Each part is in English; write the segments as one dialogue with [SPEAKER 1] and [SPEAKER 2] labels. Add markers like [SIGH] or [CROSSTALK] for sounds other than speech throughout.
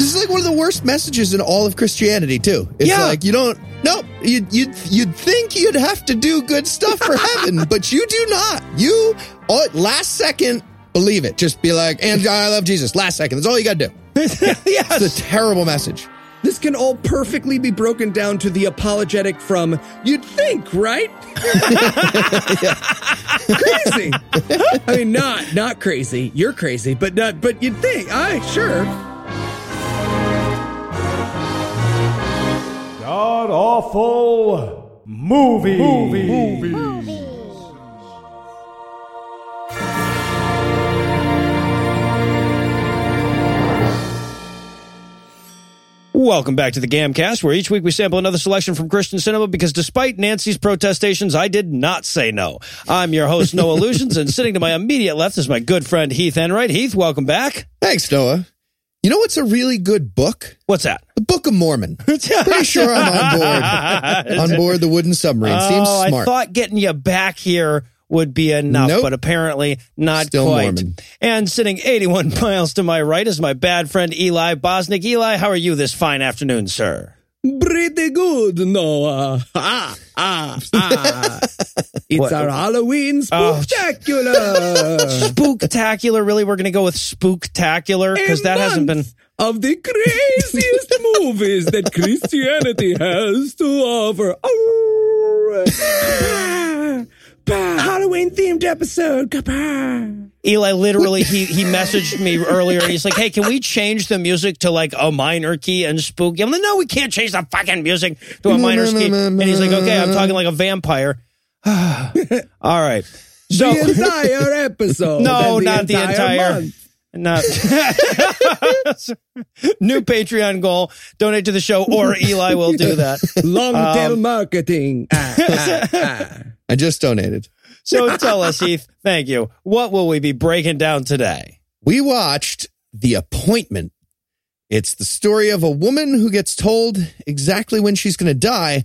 [SPEAKER 1] This is like one of the worst messages in all of Christianity, too. It's
[SPEAKER 2] Yeah.
[SPEAKER 1] like you don't. No, you'd, you'd you'd think you'd have to do good stuff for [LAUGHS] heaven, but you do not. You all, last second believe it. Just be like, and I love Jesus. Last second. That's all you got to do. [LAUGHS]
[SPEAKER 2] yes.
[SPEAKER 1] It's a terrible message.
[SPEAKER 3] This can all perfectly be broken down to the apologetic from you'd think, right? [LAUGHS] crazy. I mean, not not crazy. You're crazy, but not. But you'd think. I sure.
[SPEAKER 4] God awful movie. movie.
[SPEAKER 2] Welcome back to the Gamcast, where each week we sample another selection from Christian cinema because despite Nancy's protestations, I did not say no. I'm your host, [LAUGHS] Noah Lugeons, and sitting to my immediate left is my good friend Heath Enright. Heath, welcome back.
[SPEAKER 1] Thanks, Noah. You know what's a really good book?
[SPEAKER 2] What's that?
[SPEAKER 1] The Book of Mormon. [LAUGHS] Pretty sure I'm on board. [LAUGHS] on board the wooden submarine. Oh, Seems
[SPEAKER 2] oh,
[SPEAKER 1] smart.
[SPEAKER 2] I thought getting you back here would be enough,
[SPEAKER 1] Nope.
[SPEAKER 2] but apparently not
[SPEAKER 1] Still
[SPEAKER 2] quite.
[SPEAKER 1] Mormon.
[SPEAKER 2] And sitting 81 [LAUGHS] miles to my right is my bad friend Eli Bosnick. Eli, how are you this fine afternoon, sir?
[SPEAKER 3] Pretty good, Noah. Ah, ah, ah. [LAUGHS] It's
[SPEAKER 2] What?
[SPEAKER 3] our Halloween
[SPEAKER 2] Oh,
[SPEAKER 3] spectacular. [LAUGHS]
[SPEAKER 2] Spooktacular, really? We're going to go with spooktacular because that hasn't been.
[SPEAKER 3] of the craziest [LAUGHS] movies that Christianity has to offer. Oh. Halloween themed episode. Kapah.
[SPEAKER 2] Eli literally he he messaged me earlier and he's like, "Hey, can we change the music to like a minor key and spooky?" I'm like, "No, we can't change the fucking music to a minor key." And he's like, "Okay, I'm talking like a vampire." [SIGHS] All right. [LAUGHS] So
[SPEAKER 3] the entire episode. [LAUGHS]
[SPEAKER 2] No,
[SPEAKER 3] and
[SPEAKER 2] not the entire-
[SPEAKER 3] month.
[SPEAKER 2] Not [LAUGHS] new Patreon goal: donate to the show, or Eli will do that. [LAUGHS]
[SPEAKER 3] Long tail
[SPEAKER 2] Um,
[SPEAKER 3] marketing. Ah, ah, ah. [LAUGHS]
[SPEAKER 1] I just donated.
[SPEAKER 2] So tell us, Heath. Thank you. What will we be breaking down today?
[SPEAKER 1] We watched The Appointment. It's the story of a woman who gets told exactly when she's going to die,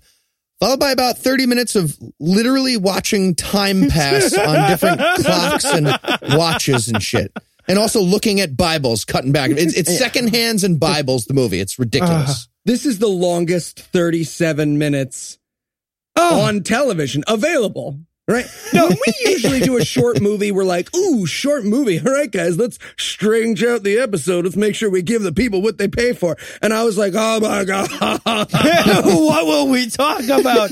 [SPEAKER 1] followed by about 30 minutes of literally watching time pass on different clocks and watches and shit. And also looking at Bibles, cutting back. It's, it's [LAUGHS] second hands and Bibles, the movie. It's ridiculous.
[SPEAKER 3] Uh, this is the longest 37 minutes oh. on television available. Right? [LAUGHS] No, we usually do a short movie. We're like, ooh, short movie. All right, guys, let's strange out the episode. Let's make sure we give the people what they pay for. And I was like, oh my God. [LAUGHS]
[SPEAKER 2] what will we talk about?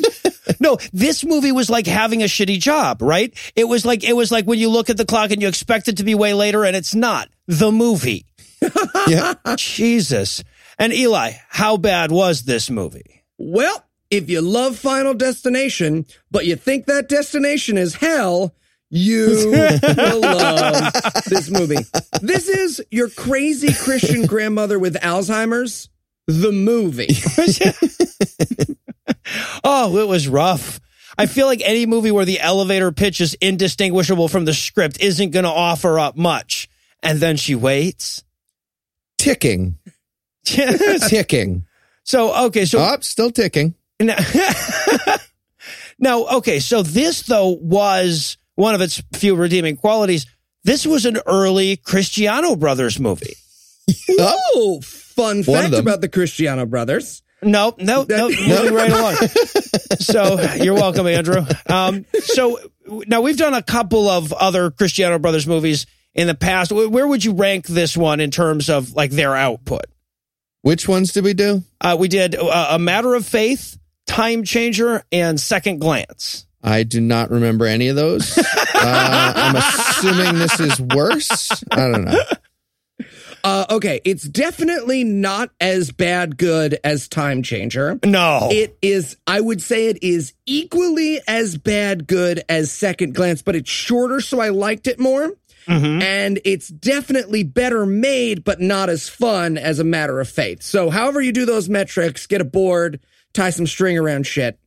[SPEAKER 2] no, this movie was like having a shitty job, right? It was like it was like when you look at the clock and you expect it to be way later and it's not. The movie. [LAUGHS]
[SPEAKER 1] Yeah.
[SPEAKER 2] Jesus. And Eli, how bad was this movie?
[SPEAKER 3] well, if you love Final Destination, but you think that destination is hell, you [LAUGHS] will love this movie. This is your crazy Christian [LAUGHS] grandmother with Alzheimer's, the movie. [LAUGHS]
[SPEAKER 2] Oh, it was rough. I feel like any movie where the elevator pitch is indistinguishable from the script isn't going to offer up much. And then she waits.
[SPEAKER 1] Ticking. Ticking.
[SPEAKER 2] so, okay, so
[SPEAKER 1] Oh, still ticking.
[SPEAKER 2] Now, [LAUGHS] now, okay, so this though was one of its few redeeming qualities. This was an early Christiano Brothers movie.
[SPEAKER 3] Oh, fun
[SPEAKER 1] One
[SPEAKER 3] fact about the Christiano brothers.
[SPEAKER 2] No, no, no, moving right along. So you're welcome, Andrew. Um, so now we've done a couple of other Christiano Brothers movies in the past. Where would you rank this one in terms of like their output?
[SPEAKER 1] Which ones did we do?
[SPEAKER 2] Uh, we did uh, A Matter of Faith, Time Changer, and Second Glance.
[SPEAKER 1] I do not remember any of those. [LAUGHS] uh, I'm assuming this is worse. I don't know.
[SPEAKER 3] Uh, okay, it's definitely not as bad good as Time Changer.
[SPEAKER 2] No.
[SPEAKER 3] It is, I would say it is equally as bad good as Second Glance, but it's shorter, so I liked it more. And it's definitely better made, but not as fun as a matter of faith. So, however you do those metrics, get a board, tie some string around shit.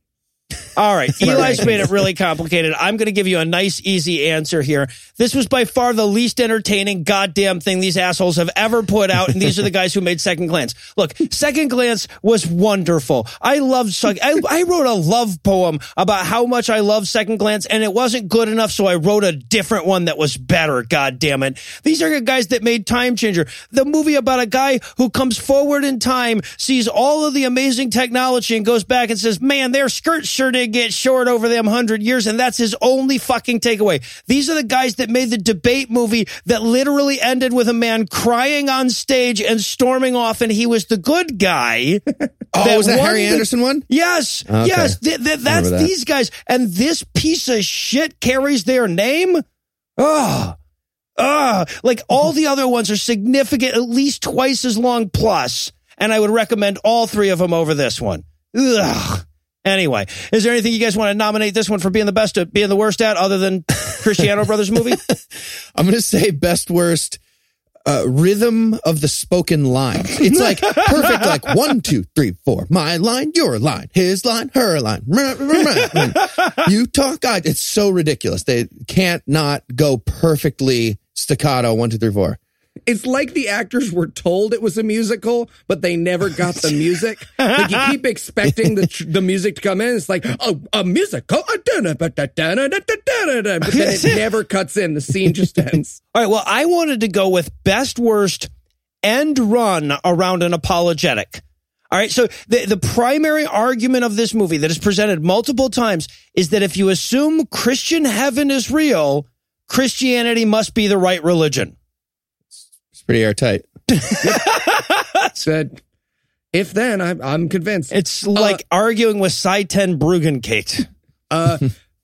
[SPEAKER 2] All right. Eli's made it really complicated. I'm going to give you a nice, easy answer here. This was by far the least entertaining goddamn thing these assholes have ever put out. And these are the guys who made Second Glance. Look, Second Glance was wonderful. I loved, I, I wrote a love poem about how much I love Second Glance and it wasn't good enough. So I wrote a different one that was better. God damn it. These are the guys that made Time Changer, the movie about a guy who comes forward in time, sees all of the amazing technology and goes back and says, man, their skirts sure did get short over them hundred years. And that's his only fucking takeaway. These are the guys that made the debate movie that literally ended with a man crying on stage and storming off. And he was the good guy. [LAUGHS]
[SPEAKER 1] Oh, that was that Harry
[SPEAKER 2] the-
[SPEAKER 1] Anderson one?
[SPEAKER 2] Yes,
[SPEAKER 1] Okay.
[SPEAKER 2] yes, th- th- that's
[SPEAKER 1] that.
[SPEAKER 2] these guys, and this piece of shit carries their name. Oh, oh, like all the other ones are significant, at least twice as long plus, and I would recommend all three of them over this one. Ugh. Anyway, is there anything you guys want to nominate this one for being the best at being the worst at, other than Christiano Brothers movie? [LAUGHS]
[SPEAKER 1] I'm going to say best worst uh, rhythm of the spoken lines. It's like perfect, like one, two, three, four. My line, your line, his line, her line. [LAUGHS] You talk. God, it's so ridiculous. They can't not go perfectly staccato. One, two, three, four.
[SPEAKER 3] It's like the actors were told it was a musical, but they never got the music. like you keep expecting the tr- the music to come in. It's like, oh, a musical, but then it [LAUGHS] never cuts in. The scene just ends. [LAUGHS]
[SPEAKER 2] All right. Well, I wanted to go with best worst end run around an apologetic. All right. So the, the primary argument of this movie that is presented multiple times is that if you assume Christian heaven is real, Christianity must be the right religion.
[SPEAKER 1] Pretty airtight. [LAUGHS]
[SPEAKER 3] Said, if then, I'm I'm convinced.
[SPEAKER 2] It's like arguing with Sye Ten Bruggencate.
[SPEAKER 3] uh,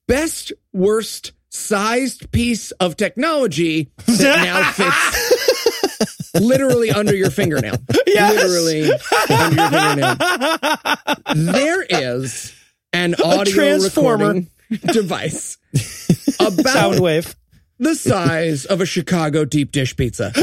[SPEAKER 3] best worst sized piece of technology that now [LAUGHS] fits literally under your fingernail.
[SPEAKER 2] Yes.
[SPEAKER 3] Literally under your fingernail. There is an audio
[SPEAKER 2] transformer.
[SPEAKER 3] recording device [LAUGHS] about
[SPEAKER 2] Sound wave.
[SPEAKER 3] The size of a Chicago deep dish pizza [LAUGHS]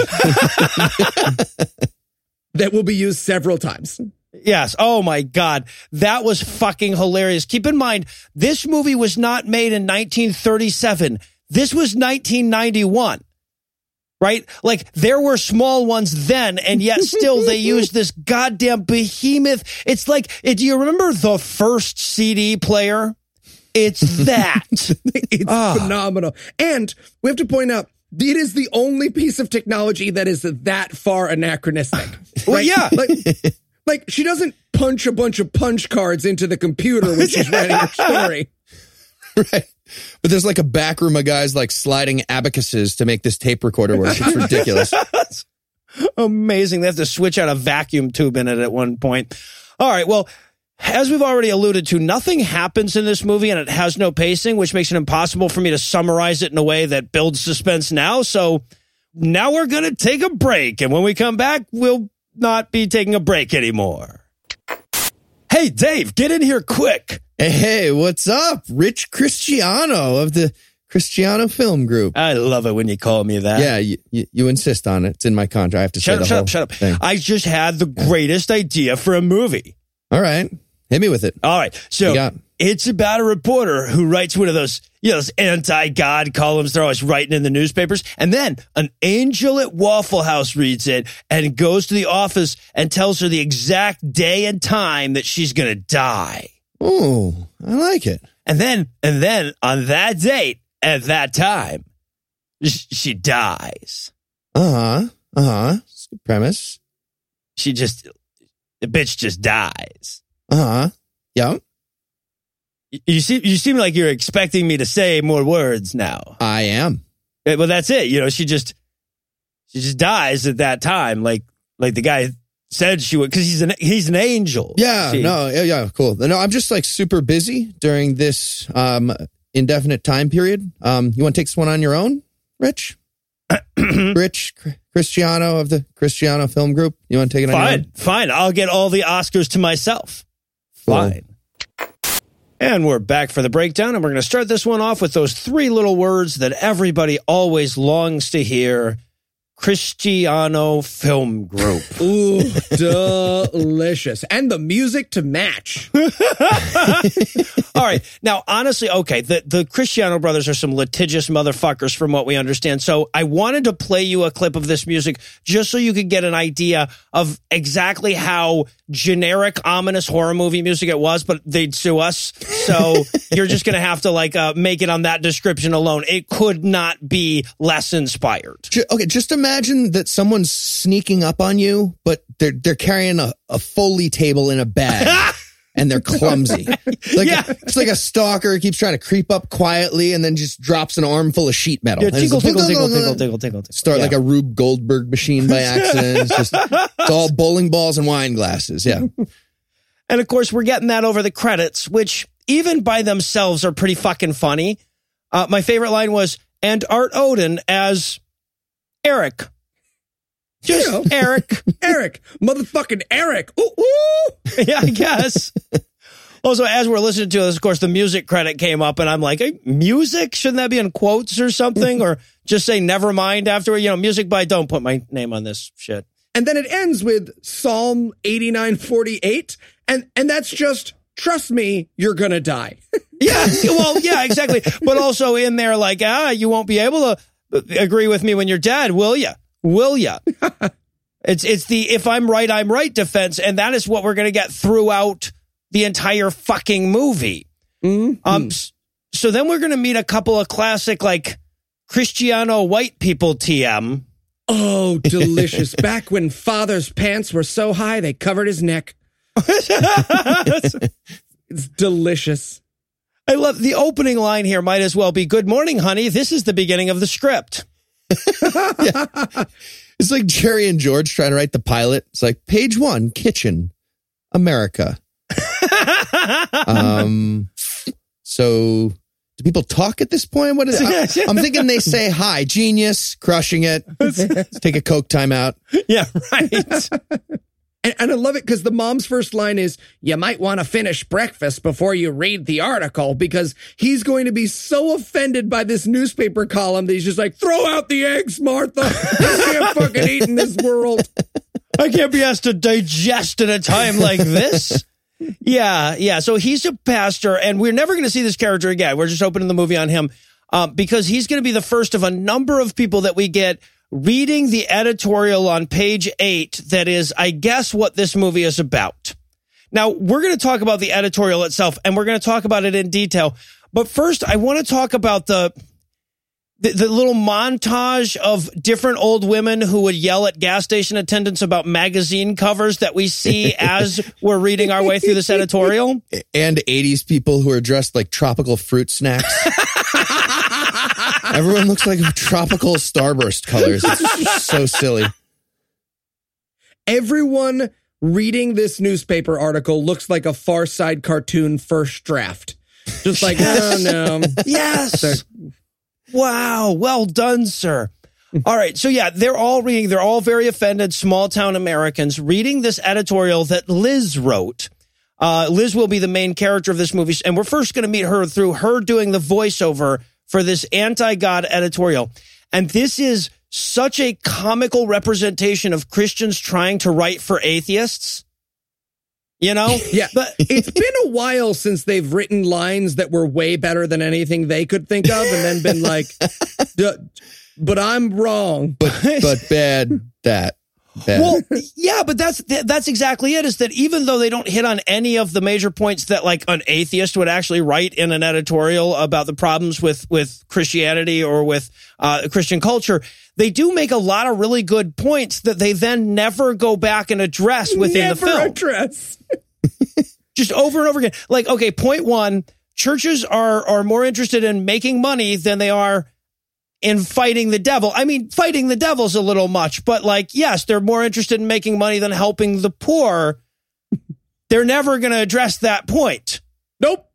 [SPEAKER 3] that will be used several times.
[SPEAKER 2] Yes. Oh my God. That was fucking hilarious. Keep in mind, this movie was not made in 1937. This was 1991. Right? Like there were small ones then, and yet still they [LAUGHS] used this goddamn behemoth. It's like, do you remember the first CD player? It's that. [LAUGHS]
[SPEAKER 3] It's
[SPEAKER 2] Ah.
[SPEAKER 3] phenomenal. And we have to point out, it is the only piece of technology that is that far anachronistic. [SIGHS]
[SPEAKER 2] Well,
[SPEAKER 3] right?
[SPEAKER 2] yeah.
[SPEAKER 3] Like, like she doesn't punch a bunch of punch cards into the computer when she's writing her [LAUGHS] story.
[SPEAKER 1] Right. But there's like a back room of guys like sliding abacuses to make this tape recorder work. It's ridiculous. [LAUGHS]
[SPEAKER 2] Amazing. They have to switch out a vacuum tube in it at one point. All right. Well, as we've already alluded to, nothing happens in this movie and it has no pacing, which makes it impossible for me to summarize it in a way that builds suspense now. So now we're going to take a break. And when we come back, we'll not be taking a break anymore. Hey, Dave, get in here quick.
[SPEAKER 1] Hey, what's up? Rich Christiano of the Christiano Film Group.
[SPEAKER 2] I love it when you call me that.
[SPEAKER 1] Yeah, you, you, you insist on it. It's in my contract. I have to say
[SPEAKER 2] Shut
[SPEAKER 1] the
[SPEAKER 2] up, shut up, shut up.
[SPEAKER 1] thing.
[SPEAKER 2] I just had the greatest idea for a movie.
[SPEAKER 1] All right. Hit me with it.
[SPEAKER 2] All right. So it's about a reporter who writes one of those, you know, those anti-God columns they're always writing in the newspapers. And then an angel at Waffle House reads it and goes to the office and tells her the exact day and time that she's going to die.
[SPEAKER 1] Oh, I like it.
[SPEAKER 2] And then, and then on that date at that time, sh- she dies.
[SPEAKER 1] Uh huh. Uh huh. Good premise.
[SPEAKER 2] She just, the bitch just dies.
[SPEAKER 1] Uh huh. Yeah.
[SPEAKER 2] You- seem, you seem like you're expecting me to say more words now.
[SPEAKER 1] I am.
[SPEAKER 2] Well, that's it. You know, she just she just dies at that time, like like the guy said she would, because he's an he's an angel.
[SPEAKER 1] Yeah.
[SPEAKER 2] She-
[SPEAKER 1] No. Yeah. Yeah. Cool. No, I'm just like super busy during this um indefinite time period. Um, you want to take this one on your own, Rich? [CLEARS THROAT] Rich Christiano of the Christiano Film Group. You want to take it on your own?
[SPEAKER 2] fine, fine. I'll get all the Oscars to myself. Fine. And we're back for the breakdown, and we're going to start this one off with those three little words that everybody always longs to hear: Christiano Film Group. [LAUGHS]
[SPEAKER 3] Ooh, delicious. And the music to match. [LAUGHS]
[SPEAKER 2] All right. Now, honestly, okay, the, the Christiano brothers are some litigious motherfuckers from what we understand. So I wanted to play you a clip of this music just so you could get an idea of exactly how generic, ominous horror movie music it was, but they'd sue us. So [LAUGHS] you're just going to have to like uh, make it on that description alone. It could not be less inspired.
[SPEAKER 1] Okay, just imagine that someone's sneaking up on you, but they're they're carrying a, a foley table in a bag. [LAUGHS] And they're clumsy. [LAUGHS] Like
[SPEAKER 2] Yeah.
[SPEAKER 1] it's like a stalker keeps trying to creep up quietly and then just drops an armful of sheet metal.
[SPEAKER 2] Yeah,
[SPEAKER 1] And it's
[SPEAKER 2] tinkle,
[SPEAKER 1] like,
[SPEAKER 2] tinkle, tinkle, tinkle, tinkle, tinkle, tinkle.
[SPEAKER 1] Start
[SPEAKER 2] Yeah.
[SPEAKER 1] like a Rube Goldberg machine by accident. It's just it's all [LAUGHS] bowling balls and wine glasses. Yeah.
[SPEAKER 2] And of course, we're getting that over the credits, which even by themselves are pretty fucking funny. Uh, my favorite line was, and Art Odin as Eric. Just. Eric. [LAUGHS]
[SPEAKER 3] Eric, motherfucking Eric. Ooh, ooh. [LAUGHS]
[SPEAKER 2] yeah, I guess. [LAUGHS] Also, as we're listening to this, of course, the music credit came up, and I'm like, hey, music? Shouldn't that be in quotes or something? or just say never mind after, you know, music by don't put my name on this shit.
[SPEAKER 3] And then it ends with Psalm 8948. And, and that's just, trust me, you're going to die.
[SPEAKER 2] Yeah, well, yeah, exactly. But also in there, like, ah, you won't be able to agree with me when you're dead, will you? Will ya? [LAUGHS] it's it's the if I'm right, I'm right defense, and that is what we're going to get throughout the entire fucking movie.
[SPEAKER 3] Mm-hmm.
[SPEAKER 2] Um, so then we're going to meet a couple of classic like Christiano white people TM.
[SPEAKER 3] Oh, [LAUGHS] delicious. Back when father's pants were so high, they covered his neck. [LAUGHS] It's delicious.
[SPEAKER 2] I love the opening line here. Might as well be "Good morning, honey. This is the beginning of the script."
[SPEAKER 1] It's like Jerry and George trying to write the pilot. It's like page one, kitchen, America. um, so do people talk at this point? What is it? [LAUGHS] I'm thinking they say hi, genius, crushing it. [LAUGHS] Let's take a Coke timeout.
[SPEAKER 2] yeah, right.
[SPEAKER 3] And, and I love it because the mom's first line is, You might want to finish breakfast before you read the article because he's going to be so offended by this newspaper column that he's just like, Throw out the eggs, Martha. I can't fucking eat in this world.
[SPEAKER 2] I can't be asked to digest at a time like this. Yeah, yeah. So he's a pastor, and we're never going to see this character again. We're just opening the movie on him um, because he's going to be the first of a number of people that we get reading the editorial on page eight that is, I guess, what this movie is about. Now, we're going to talk about the editorial itself, and we're going to talk about it in detail. But first, I want to talk about the the, the little montage of different old women who would yell at gas station attendants about magazine covers that we see [LAUGHS] as we're reading our way through this editorial.
[SPEAKER 1] And 80s people who are dressed like tropical fruit snacks. [LAUGHS] Everyone looks like tropical starburst colors. It's so silly.
[SPEAKER 3] Everyone reading this newspaper article looks like a Far Side cartoon first draft. Just like, oh no.
[SPEAKER 2] Yes. Wow. Well done, sir. All right. So yeah, they're all reading, they're all very offended small town Americans reading this editorial that Liz wrote. Uh, Liz will be the main character of this movie. And we're first going to meet her through her doing the voiceover for this anti-God editorial. And this is such a comical representation of Christians trying to write for atheists. You know? [LAUGHS]
[SPEAKER 3] Yeah,
[SPEAKER 2] But [LAUGHS]
[SPEAKER 3] it's been a while since they've written lines that were way better than anything they could think of, and then been like, [LAUGHS] "But I'm wrong."
[SPEAKER 1] But but bad that.
[SPEAKER 2] Well, yeah, but that's that's exactly it. Is that even though they don't hit on any of the major points that like an atheist would actually write in an editorial about the problems with with Christianity or with uh, Christian culture, they do make a lot of really good points that they then never go back and address within
[SPEAKER 3] Never
[SPEAKER 2] the film
[SPEAKER 3] address. [LAUGHS]
[SPEAKER 2] just over and over again. Like, okay, point one, churches are are more interested in making money than they are in fighting the devil. I mean, fighting the devil's a little much, but like, yes, they're more interested in making money than helping the poor. They're never going to address that point.
[SPEAKER 3] Nope.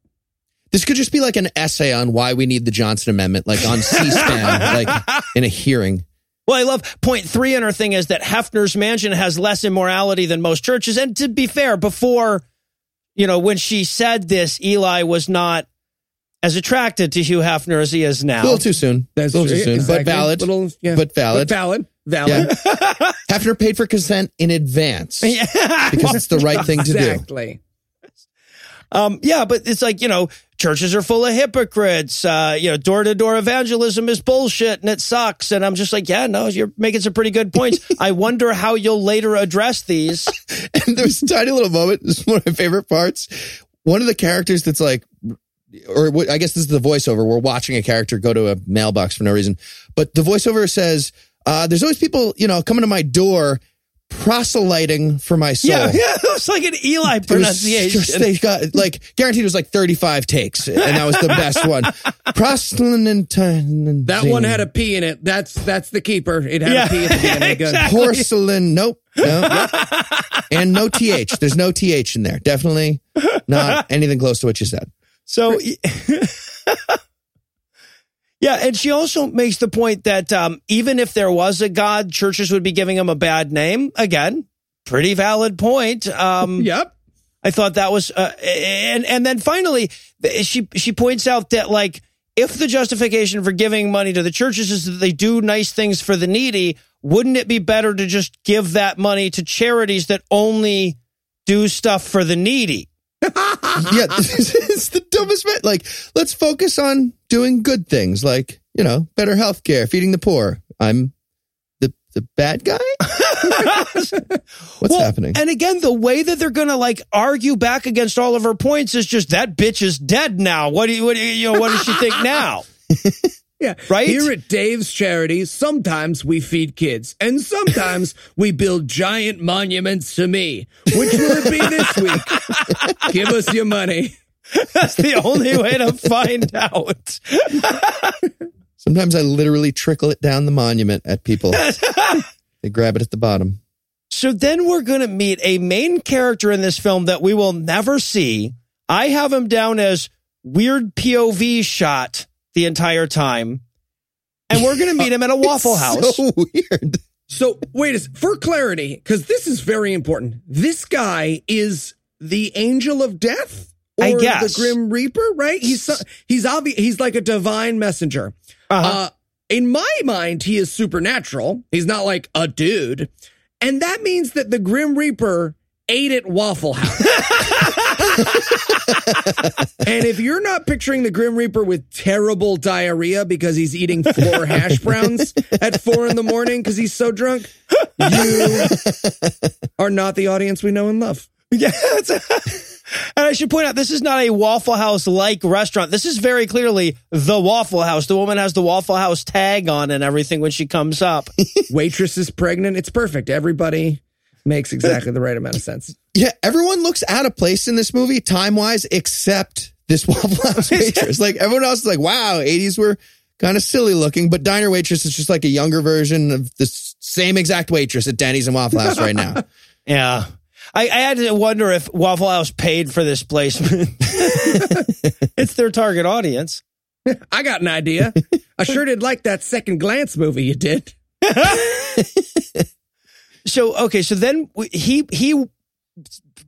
[SPEAKER 1] This could just be like an essay on why we need the Johnson Amendment, like on C-SPAN, [LAUGHS] like in a hearing.
[SPEAKER 2] Well, I love point three in her thing is that Hefner's mansion has less immorality than most churches. And to be fair, before, you know, when she said this, Eli was not as attracted to Hugh Hefner as he is now.
[SPEAKER 1] A little too soon.
[SPEAKER 3] That's
[SPEAKER 1] a little
[SPEAKER 3] true.
[SPEAKER 1] too soon,
[SPEAKER 3] Exactly.
[SPEAKER 1] but valid.
[SPEAKER 3] Little- yeah.
[SPEAKER 1] But valid.
[SPEAKER 3] But valid. Valid. [LAUGHS]
[SPEAKER 1] Hefner paid for consent in advance because it's the right thing to do.
[SPEAKER 3] Exactly.
[SPEAKER 2] Um, yeah, but it's like, you know, churches are full of hypocrites. Uh, you know, door to door evangelism is bullshit and it sucks. And I'm just like, yeah, no, you're making some pretty good points. [LAUGHS] I wonder how you'll later address these. [LAUGHS]
[SPEAKER 1] And there's a tiny little moment. This is one of my favorite parts. One of the characters that's like, or what- I guess this is the voiceover. We're watching a character go to a mailbox for no reason, but the voiceover says, uh, "There's always people, you know, coming to my door, proselyting for my soul."
[SPEAKER 2] Yeah, [LAUGHS] yeah, it was like an Eli
[SPEAKER 1] It was
[SPEAKER 2] pronunciation.
[SPEAKER 1] just- they got like guaranteed it was like 35 takes, and that was the best [LAUGHS] one. Proselytine.
[SPEAKER 3] That one had a P in it. That's that's the keeper. It had
[SPEAKER 2] Yeah.
[SPEAKER 3] a P at the beginning. Good. [LAUGHS]
[SPEAKER 2] Exactly.
[SPEAKER 1] porcelain. Nope. No. and no th. There's no th in there. Definitely not anything close to what you said.
[SPEAKER 2] So, [LAUGHS] yeah, and she also makes the point that um, even if there was a God, churches would be giving him a bad name. Again, pretty valid point. Um,
[SPEAKER 3] Yep.
[SPEAKER 2] I thought that was, uh, and and then finally, she she points out that like if the justification for giving money to the churches is that they do nice things for the needy, wouldn't it be better to just give that money to charities that only do stuff for the needy? [LAUGHS]
[SPEAKER 1] Yeah, this is the dumbest bit. Like, let's focus on doing good things, like you know, better health care, feeding the poor. I'm the the bad guy. [LAUGHS] What's
[SPEAKER 2] Well,
[SPEAKER 1] happening?
[SPEAKER 2] And again, the way that they're going to like argue back against all of her points is just that bitch is dead now. What do you, what do you, you know, what does she think now? [LAUGHS]
[SPEAKER 3] Yeah.
[SPEAKER 2] Right?
[SPEAKER 3] Here at Dave's Charity, sometimes we feed kids and sometimes [LAUGHS] we build giant monuments to me. Which will it be this week? Give us your money.
[SPEAKER 2] That's the only way to find out. [LAUGHS]
[SPEAKER 1] Sometimes I literally trickle it down the monument at people. [LAUGHS] they grab it at the bottom.
[SPEAKER 2] So then we're going to meet a main character in this film that we will never see. I have him down as weird POV shot the entire time. And we're going to meet him at a [LAUGHS] Waffle House.
[SPEAKER 1] So weird.
[SPEAKER 3] So wait a s- for clarity, because this is very important. This guy is the angel of death, or
[SPEAKER 2] I guess.
[SPEAKER 3] the Grim Reaper, right? He's he's obvious. He's like a divine messenger.
[SPEAKER 2] Uh-huh.
[SPEAKER 3] Uh, in my mind, he is supernatural. He's not like a dude, and that means that the Grim Reaper ate at Waffle House. [LAUGHS] [LAUGHS] and if you're not picturing the Grim Reaper with terrible diarrhea because he's eating four hash browns at four in the morning because he's so drunk, you are not the audience we know and love.
[SPEAKER 2] Yeah. and I should point out, this is not a Waffle House like restaurant. This is very clearly the Waffle House. The woman has the Waffle House tag on and everything when she comes up. [LAUGHS]
[SPEAKER 3] Waitress is pregnant. It's perfect. Everybody makes exactly the right amount of sense.
[SPEAKER 1] Yeah, everyone looks out of place in this movie, time wise, except this [LAUGHS] Waffle House [LAUGHS] waitress. like everyone else is like, wow, 80s were kind of silly looking, but diner waitress is just like a younger version of the same exact waitress at Denny's and Waffle House right now. [LAUGHS]
[SPEAKER 2] Yeah. I, I had to wonder if Waffle House paid for this placement. it's their target audience.
[SPEAKER 3] I got an idea. I sure did like that second glance movie you did.
[SPEAKER 2] So okay, so then he he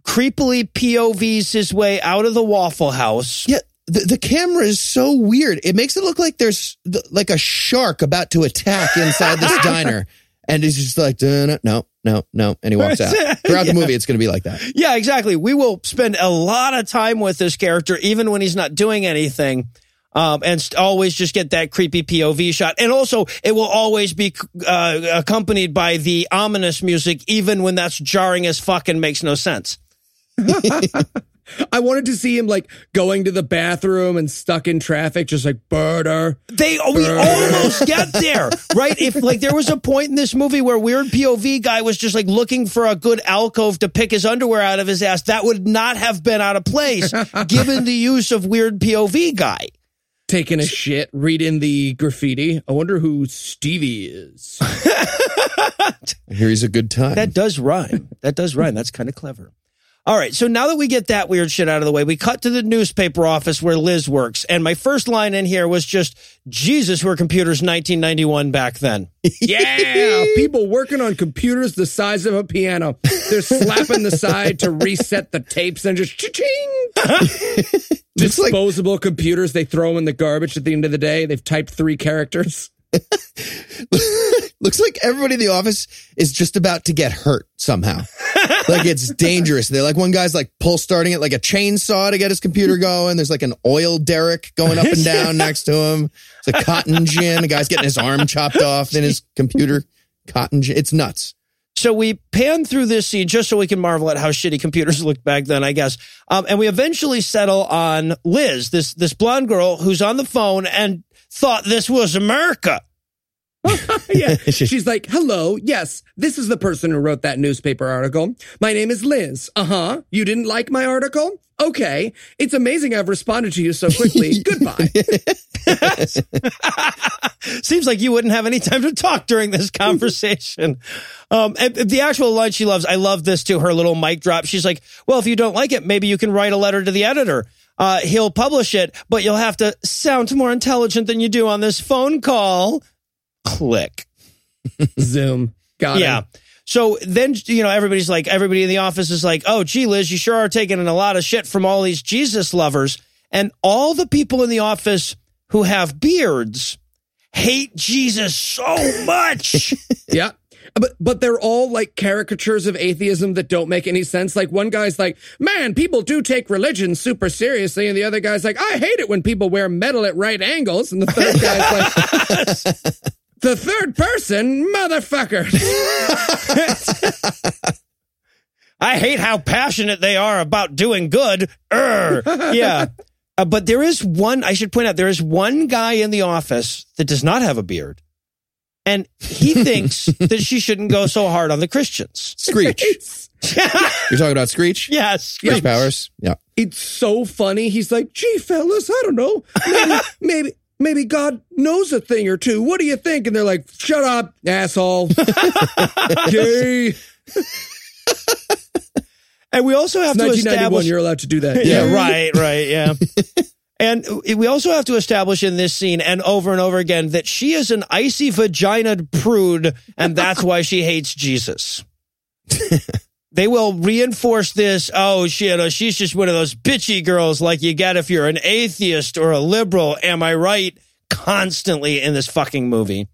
[SPEAKER 2] creepily POVs his way out of the Waffle House.
[SPEAKER 1] Yeah, the, the camera is so weird. It makes it look like there's th- like a shark about to attack inside this [LAUGHS] diner. And he's just like, "Duh, no, no, no. And he walks out. [LAUGHS] Throughout the movie, it's going to be like that.
[SPEAKER 2] Yeah, exactly. We will spend a lot of time with this character, even when he's not doing anything. Um, and st- always just get that creepy POV shot. And also, it will always be uh, accompanied by the ominous music, even when that's jarring as fuck and makes no sense. [LAUGHS]
[SPEAKER 3] I wanted to see him like going to the bathroom and stuck in traffic, just like burner.
[SPEAKER 2] They we almost [LAUGHS] get there, right? If like there was a point in this movie where weird POV guy was just like looking for a good alcove to pick his underwear out of his ass, that would not have been out of place [LAUGHS] given the use of weird POV guy.
[SPEAKER 3] Taking a shit, reading the graffiti. I wonder who Stevie is. [LAUGHS]
[SPEAKER 1] I hear he's a good time.
[SPEAKER 2] That does rhyme. That does rhyme. That's kind of clever. All right. So now that we get that weird shit out of the way, we cut to the newspaper office where Liz works. And my first line in here was just, Jesus, were computers 1991 back then. [LAUGHS]
[SPEAKER 3] Yeah, people working on computers the size of a piano. They're slapping the side to reset the tapes and just cha-ching. [LAUGHS]
[SPEAKER 1] It's like
[SPEAKER 3] Disposable computers, they throw them in the garbage at the end of the day. They've typed three characters. [LAUGHS]
[SPEAKER 1] Looks like everybody in the office is just about to get hurt somehow. Like it's dangerous. They're like one guy's like pull starting it like a chainsaw to get his computer going. There's like an oil derrick going up and down [LAUGHS] next to him. It's a cotton gin. The guy's getting his arm chopped off in his computer. Cotton gin. It's nuts.
[SPEAKER 2] So we pan through this scene just so we can marvel at how shitty computers [LAUGHS] looked back then, I guess. Um, and we eventually settle on Liz, this this blonde girl who's on the phone and thought this was America. [LAUGHS]
[SPEAKER 3] yeah. [LAUGHS] She's like, hello. Yes, this is the person who wrote that newspaper article. My name is Liz. Uh huh. You didn't like my article? Okay. It's amazing I've responded to you so quickly. [LAUGHS] Goodbye.
[SPEAKER 2] Seems like you wouldn't have any time to talk during this conversation. um, the actual line she loves, I love this too, her little mic drop. She's like, well, if you don't like it, maybe you can write a letter to the editor. Uh, he'll publish it, but you'll have to sound more intelligent than you do on this phone call. Click.
[SPEAKER 3] Zoom. Got
[SPEAKER 2] yeah. So then, you know, everybody's like, everybody in the office is like, oh, gee, Liz, you sure are taking in a lot of shit from all these Jesus lovers. And all the people in the office who have beards hate Jesus so much. [LAUGHS]
[SPEAKER 3] yeah. But but they're all like caricatures of atheism that don't make any sense. Like one guy's like, "Man, people do take religion super seriously," and the other guy's like, "I hate it when people wear metal at right angles," and the third guy's like, [LAUGHS] "The third person, motherfucker." [LAUGHS]
[SPEAKER 2] I hate how passionate they are about doing good. Urgh. [LAUGHS] Yeah. Uh, but there is one, I should point out, there is one guy in the office that does not have a beard. And he [LAUGHS] thinks that she shouldn't go so hard on the Christians.
[SPEAKER 1] Screech. You're talking about Screech?
[SPEAKER 2] Yes.
[SPEAKER 1] Screech Powers. Yeah.
[SPEAKER 3] It's so funny. He's like, gee, fellas, I don't know. Maybe, maybe, maybe God knows a thing or two. What do you think? And they're like, shut up, asshole. [LAUGHS] Gay.
[SPEAKER 2] And we also have
[SPEAKER 3] It's
[SPEAKER 2] to
[SPEAKER 3] 1991.
[SPEAKER 2] establish.
[SPEAKER 3] You're allowed to do that. [LAUGHS]
[SPEAKER 2] yeah, right, right, yeah. [LAUGHS] and we also have to establish in this scene and over and over again that she is an icy vaginaed prude, and that's why she hates Jesus. They will reinforce this. Oh, shit, oh, she's just one of those bitchy girls like you get if you're an atheist or a liberal. Am I right? Constantly in this fucking movie.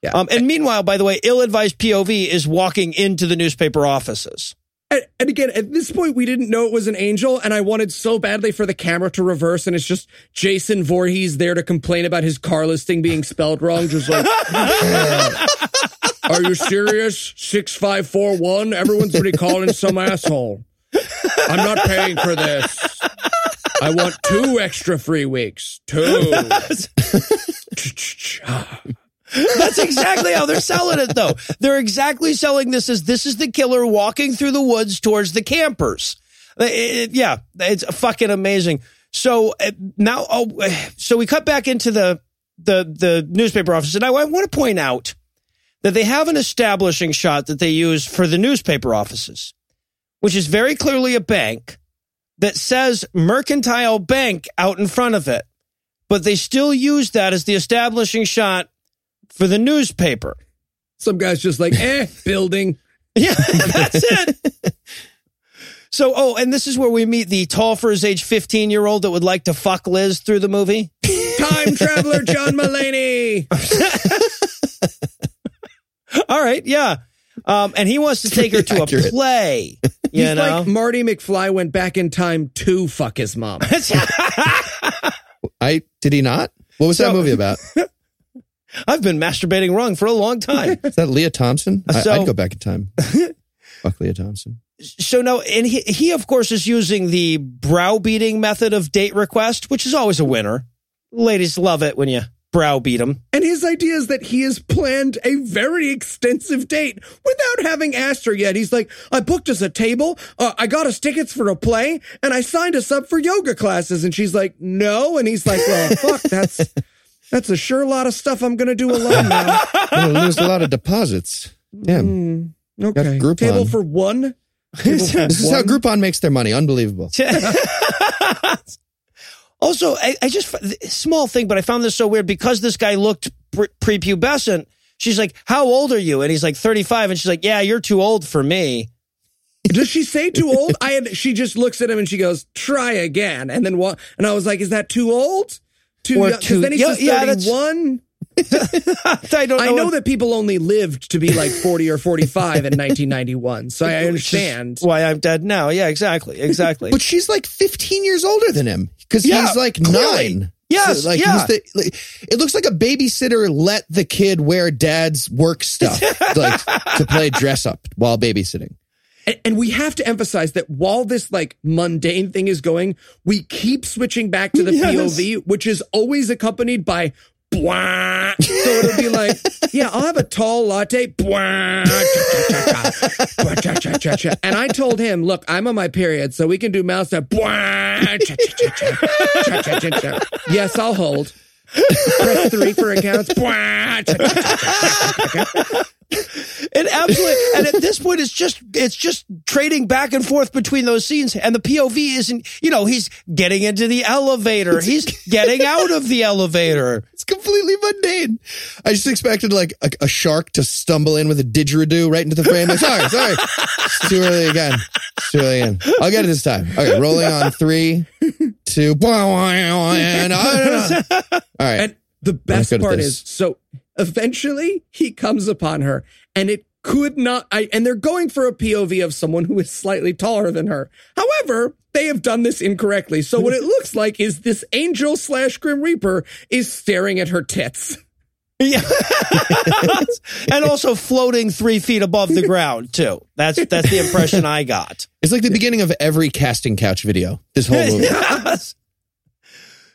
[SPEAKER 3] Yeah.
[SPEAKER 2] Um, and meanwhile, by the way, ill-advised POV is walking into the newspaper offices.
[SPEAKER 3] And, and again, at this point, we didn't know it was an angel, and I wanted so badly for the camera to reverse, and it's just Jason Voorhees there to complain about his car listing being spelled wrong, just like, "Uh, [LAUGHS] [LAUGHS] are you serious? 6541? Everyone's be calling some asshole. I'm not paying for this. I want two extra free weeks. Two.
[SPEAKER 2] That's exactly how they're selling it, though. They're exactly selling this as this is the killer walking through the woods towards the campers. It- it- yeah, it's fucking amazing. So uh, now, oh, so we cut back into the the the newspaper office, and I, I want to point out that they have an establishing shot that they use for the newspaper offices, which is very clearly a bank that says Mercantile Bank out in front of it, but they still use that as the establishing shot for the newspaper.
[SPEAKER 3] Some guy's just like, eh, [LAUGHS] building.
[SPEAKER 2] Yeah, that's it. [LAUGHS] So, oh, and this is where we meet the tall for his age 15 year old that would like to fuck Liz through the movie.
[SPEAKER 3] Time traveler John [LAUGHS] Mulaney. [LAUGHS]
[SPEAKER 2] All right, yeah. Um, and he wants to take her to a play. [LAUGHS] You
[SPEAKER 3] He's
[SPEAKER 2] know?
[SPEAKER 3] like Marty McFly went back in time to fuck his mom. [LAUGHS]
[SPEAKER 1] I did he not? What was
[SPEAKER 2] So-
[SPEAKER 1] that movie about?
[SPEAKER 2] I've been masturbating wrong for a long time.
[SPEAKER 1] Is that Lea Thompson? I,
[SPEAKER 2] So-
[SPEAKER 1] I'd go back in time. Fuck Lea Thompson.
[SPEAKER 2] so no, and he, he of course is using the browbeating method of date request, which is always a winner. Ladies love it when you browbeat him.
[SPEAKER 3] And his idea is that he has planned a very extensive date without having asked her yet. He's like, I booked us a table, uh, I got us tickets for a play, and I signed us up for yoga classes. And she's like, no. And he's like, well, [LAUGHS] fuck, that's that's a sure lot of stuff I'm going to do alone now.
[SPEAKER 1] I'm gonna lose a lot of deposits. Yeah.
[SPEAKER 3] Hmm, okay.
[SPEAKER 1] Groupon.
[SPEAKER 3] Table for one. [LAUGHS] Table for
[SPEAKER 1] This is how? Groupon makes their money. Unbelievable. [LAUGHS]
[SPEAKER 2] Also, I, I just small thing, but I found this so weird because this guy looked pre- prepubescent. She's like, "How old are you?" And he's like, "35." And she's like, "Yeah, you're too old for me."
[SPEAKER 3] Does she say too old? I had. She just looks at him and she goes, "Try again." And then what? And I was like, "Is that too old?" Too
[SPEAKER 2] Or
[SPEAKER 3] young? 'Cause
[SPEAKER 2] too-
[SPEAKER 3] then he
[SPEAKER 2] yeah,
[SPEAKER 3] says
[SPEAKER 2] yeah, that's-
[SPEAKER 3] thirty-one. [LAUGHS]
[SPEAKER 2] I don't know.
[SPEAKER 3] I know
[SPEAKER 2] what-
[SPEAKER 3] that people only lived to be like 40 or 45 in [LAUGHS] 1991. So I understand.
[SPEAKER 2] why I'm dead now. Yeah, exactly, exactly. [LAUGHS]
[SPEAKER 1] But she's like 15 years older than him because
[SPEAKER 2] Yeah,
[SPEAKER 1] he's like
[SPEAKER 2] clearly.
[SPEAKER 1] nine.
[SPEAKER 2] Yes,
[SPEAKER 1] like,
[SPEAKER 2] yeah.
[SPEAKER 1] the- like, it looks like a babysitter let the kid wear dad's work stuff like to play dress up while babysitting.
[SPEAKER 3] And, and we have to emphasize that while this like mundane thing is going, we keep switching back to the
[SPEAKER 2] Yes.
[SPEAKER 3] POV, which is always accompanied by bwah. So it'll be like, [LAUGHS] yeah, I'll have a tall latte. Bwah. And I told him, look, I'm on my period, so we can do mouse step. Bwah. Yes, I'll hold. Press three for accounts. Bwah. [LAUGHS]
[SPEAKER 2] And absolutely, and at this point, it's just it's just trading back and forth between those scenes, and the POV isn't. You know, he's getting into the elevator, he's getting out of the elevator. [LAUGHS]
[SPEAKER 1] It's completely mundane. I just expected like a, a shark to stumble in with a didgeridoo right into the frame. Like, sorry, sorry. It's too early again. It's too early again. I'll get it this time. Okay, rolling on three, two, [LAUGHS] and all right.
[SPEAKER 3] And the best part
[SPEAKER 1] this.
[SPEAKER 3] is so eventually he comes upon her and it could not I and they're going for a POV of someone who is slightly taller than her. However, they have done this incorrectly. So what it [LAUGHS] looks like is this angel slash grim reaper is staring at her tits.
[SPEAKER 2] Yeah, [LAUGHS] and also floating three feet above the ground too. That's that's the impression I got.
[SPEAKER 1] It's like the beginning of every casting couch video. This whole [LAUGHS] movie.
[SPEAKER 2] Yes.